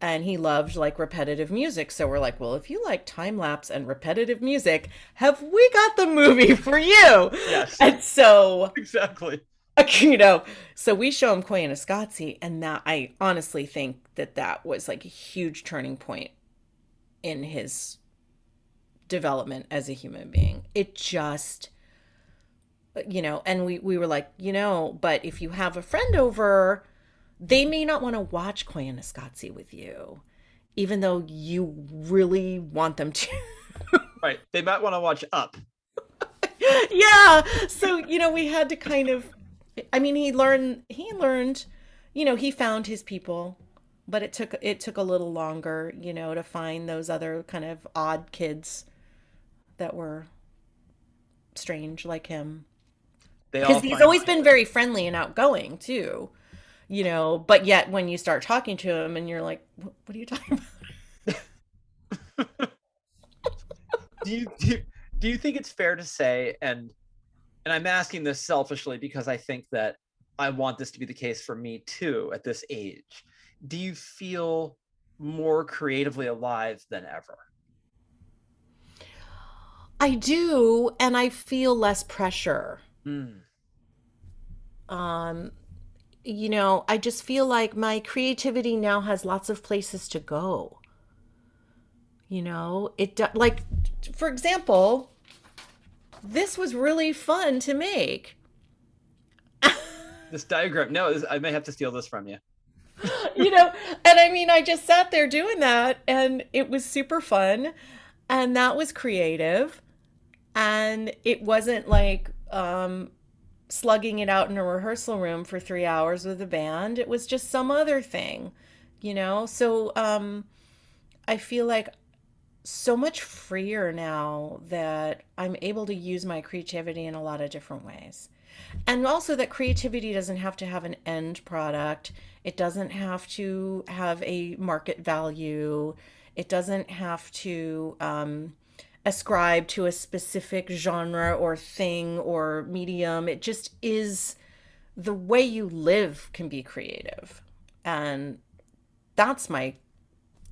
and he loved like repetitive music. So we're like, well, if you like time lapse and repetitive music, have we got the movie for you? Yes. And so Exactly. you know so we show him Koyaanisqatsi, and that i honestly think that that was like a huge turning point in his development as a human being it just you know and we we were like you know but if you have a friend over they may not want to watch Koyaanisqatsi with you even though you really want them to Right. They might want to watch Up. yeah so you know we had to kind of i mean he learned he learned you know he found his people but it took it took a little longer you know to find those other kind of odd kids that were strange like him because he's always been very friendly and outgoing too you know but yet when you start talking to him and you're like what, what are you talking about? Do you, do you do you think it's fair to say and and i'm asking this selfishly because i think that i want this to be the case for me too at this age. Do you feel more creatively alive than ever? I do and i feel less pressure. Mm, um you know i just feel like my creativity now has lots of places to go. You know it like for example this was really fun to make. This diagram no this, i may have to steal this from you. You know and i mean i just sat there doing that and it was super fun and that was creative and it wasn't like um slugging it out in a rehearsal room for 3 hours with a band. It was just some other thing you know? So um i feel like so much freer now that i'm able to use my creativity in a lot of different ways. And also that creativity doesn't have to have an end product. It doesn't have to have a market value. It doesn't have to um, ascribe to a specific genre or thing or medium. It just is the way you live can be creative. And that's my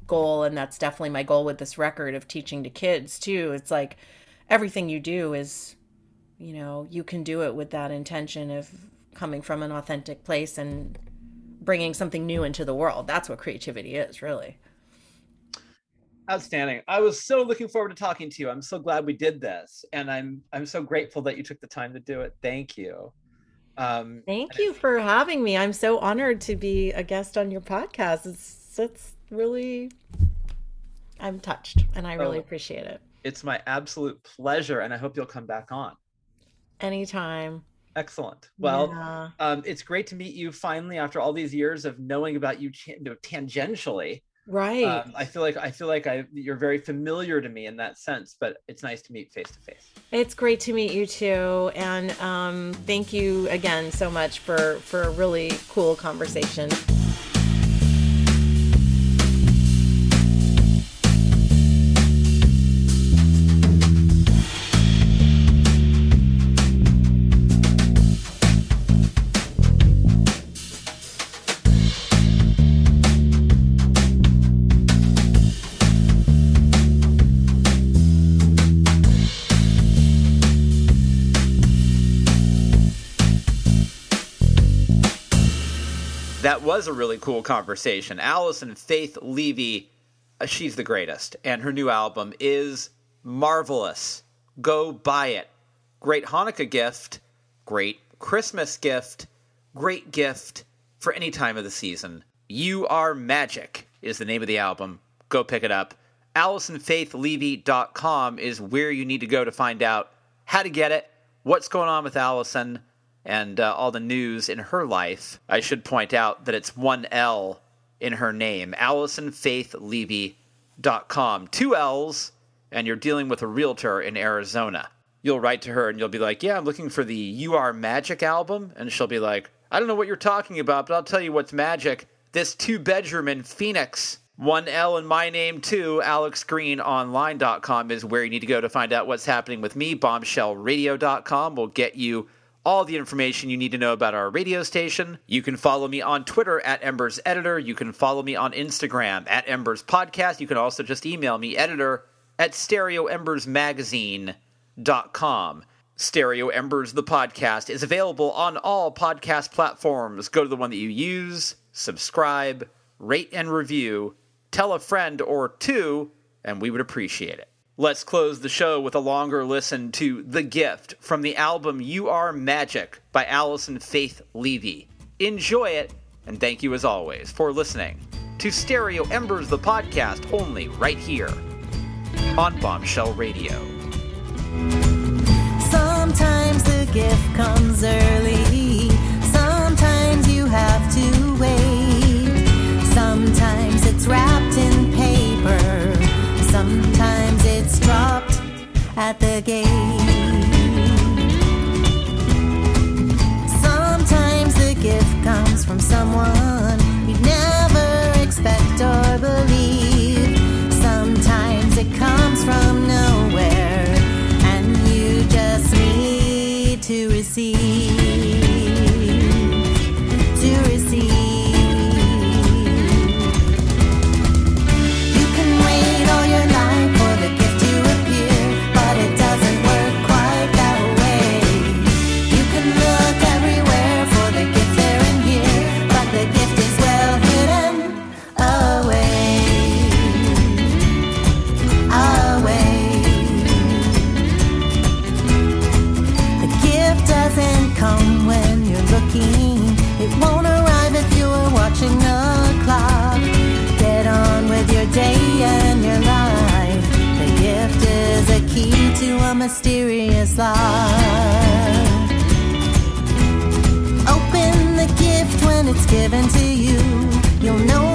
goal and that's definitely my goal with this record of teaching to kids too. It's like everything you do is you know you can do it with that intention of coming from an authentic place and bringing something new into the world. That's what creativity is really outstanding i was so looking forward to talking to you i'm so glad we did this and i'm i'm so grateful that you took the time to do it thank you um thank you for having me i'm so honored to be a guest on your podcast it's it's really i'm touched and i really Oh. appreciate it It's my absolute pleasure, and I hope you'll come back on. Anytime. Excellent. Well, Yeah. um, it's great to meet you finally after all these years of knowing about you, you know, tangentially. Right. Um, I feel like I feel like I you're very familiar to me in that sense, but it's nice to meet face to face. It's great to meet you too, and um, thank you again so much for for a really cool conversation. Was a really cool conversation. Alison Faith Levy, uh, she's the greatest, and her new album is marvelous. Go buy it. Great Hanukkah gift, great Christmas gift, great gift for any time of the season. You Are Magic is the name of the album. Go pick it up. AlisonFaithLevy.com is where you need to go to find out how to get it, what's going on with Alison, and uh, all the news in her life. I should point out that it's one L in her name, AlisonFaithLevy.com. Two L's, and you're dealing with a realtor in Arizona. You'll write to her and you'll be like, Yeah, I'm looking for the You Are Magic album. And she'll be like, I don't know what you're talking about, but I'll tell you what's magic. This two bedroom in Phoenix. One L in my name too. AlexGreenOnline.com is where you need to go to find out what's happening with me. BombshellRadio.com will get you all the information you need to know about our radio station. You can follow me on Twitter at Embers Editor. You can follow me on Instagram at Embers Podcast. You can also just email me, editor at stereoembersmagazine.com. Stereo Embers, the podcast, is available on all podcast platforms. Go to the one that you use, subscribe, rate and review, tell a friend or two, and we would appreciate it. Let's close the show with a longer listen to The Gift from the album You Are Magic by Alison Faith Levy. Enjoy it, and thank you as always for listening to Stereo Embers, the podcast, only right here on Bombshell Radio. Sometimes the gift comes early. Sometimes you have to wait. Sometimes it's wrapped in paper. Sometimes dropped at the gate. Mysterious life. Open the gift when it's given to you. You'll know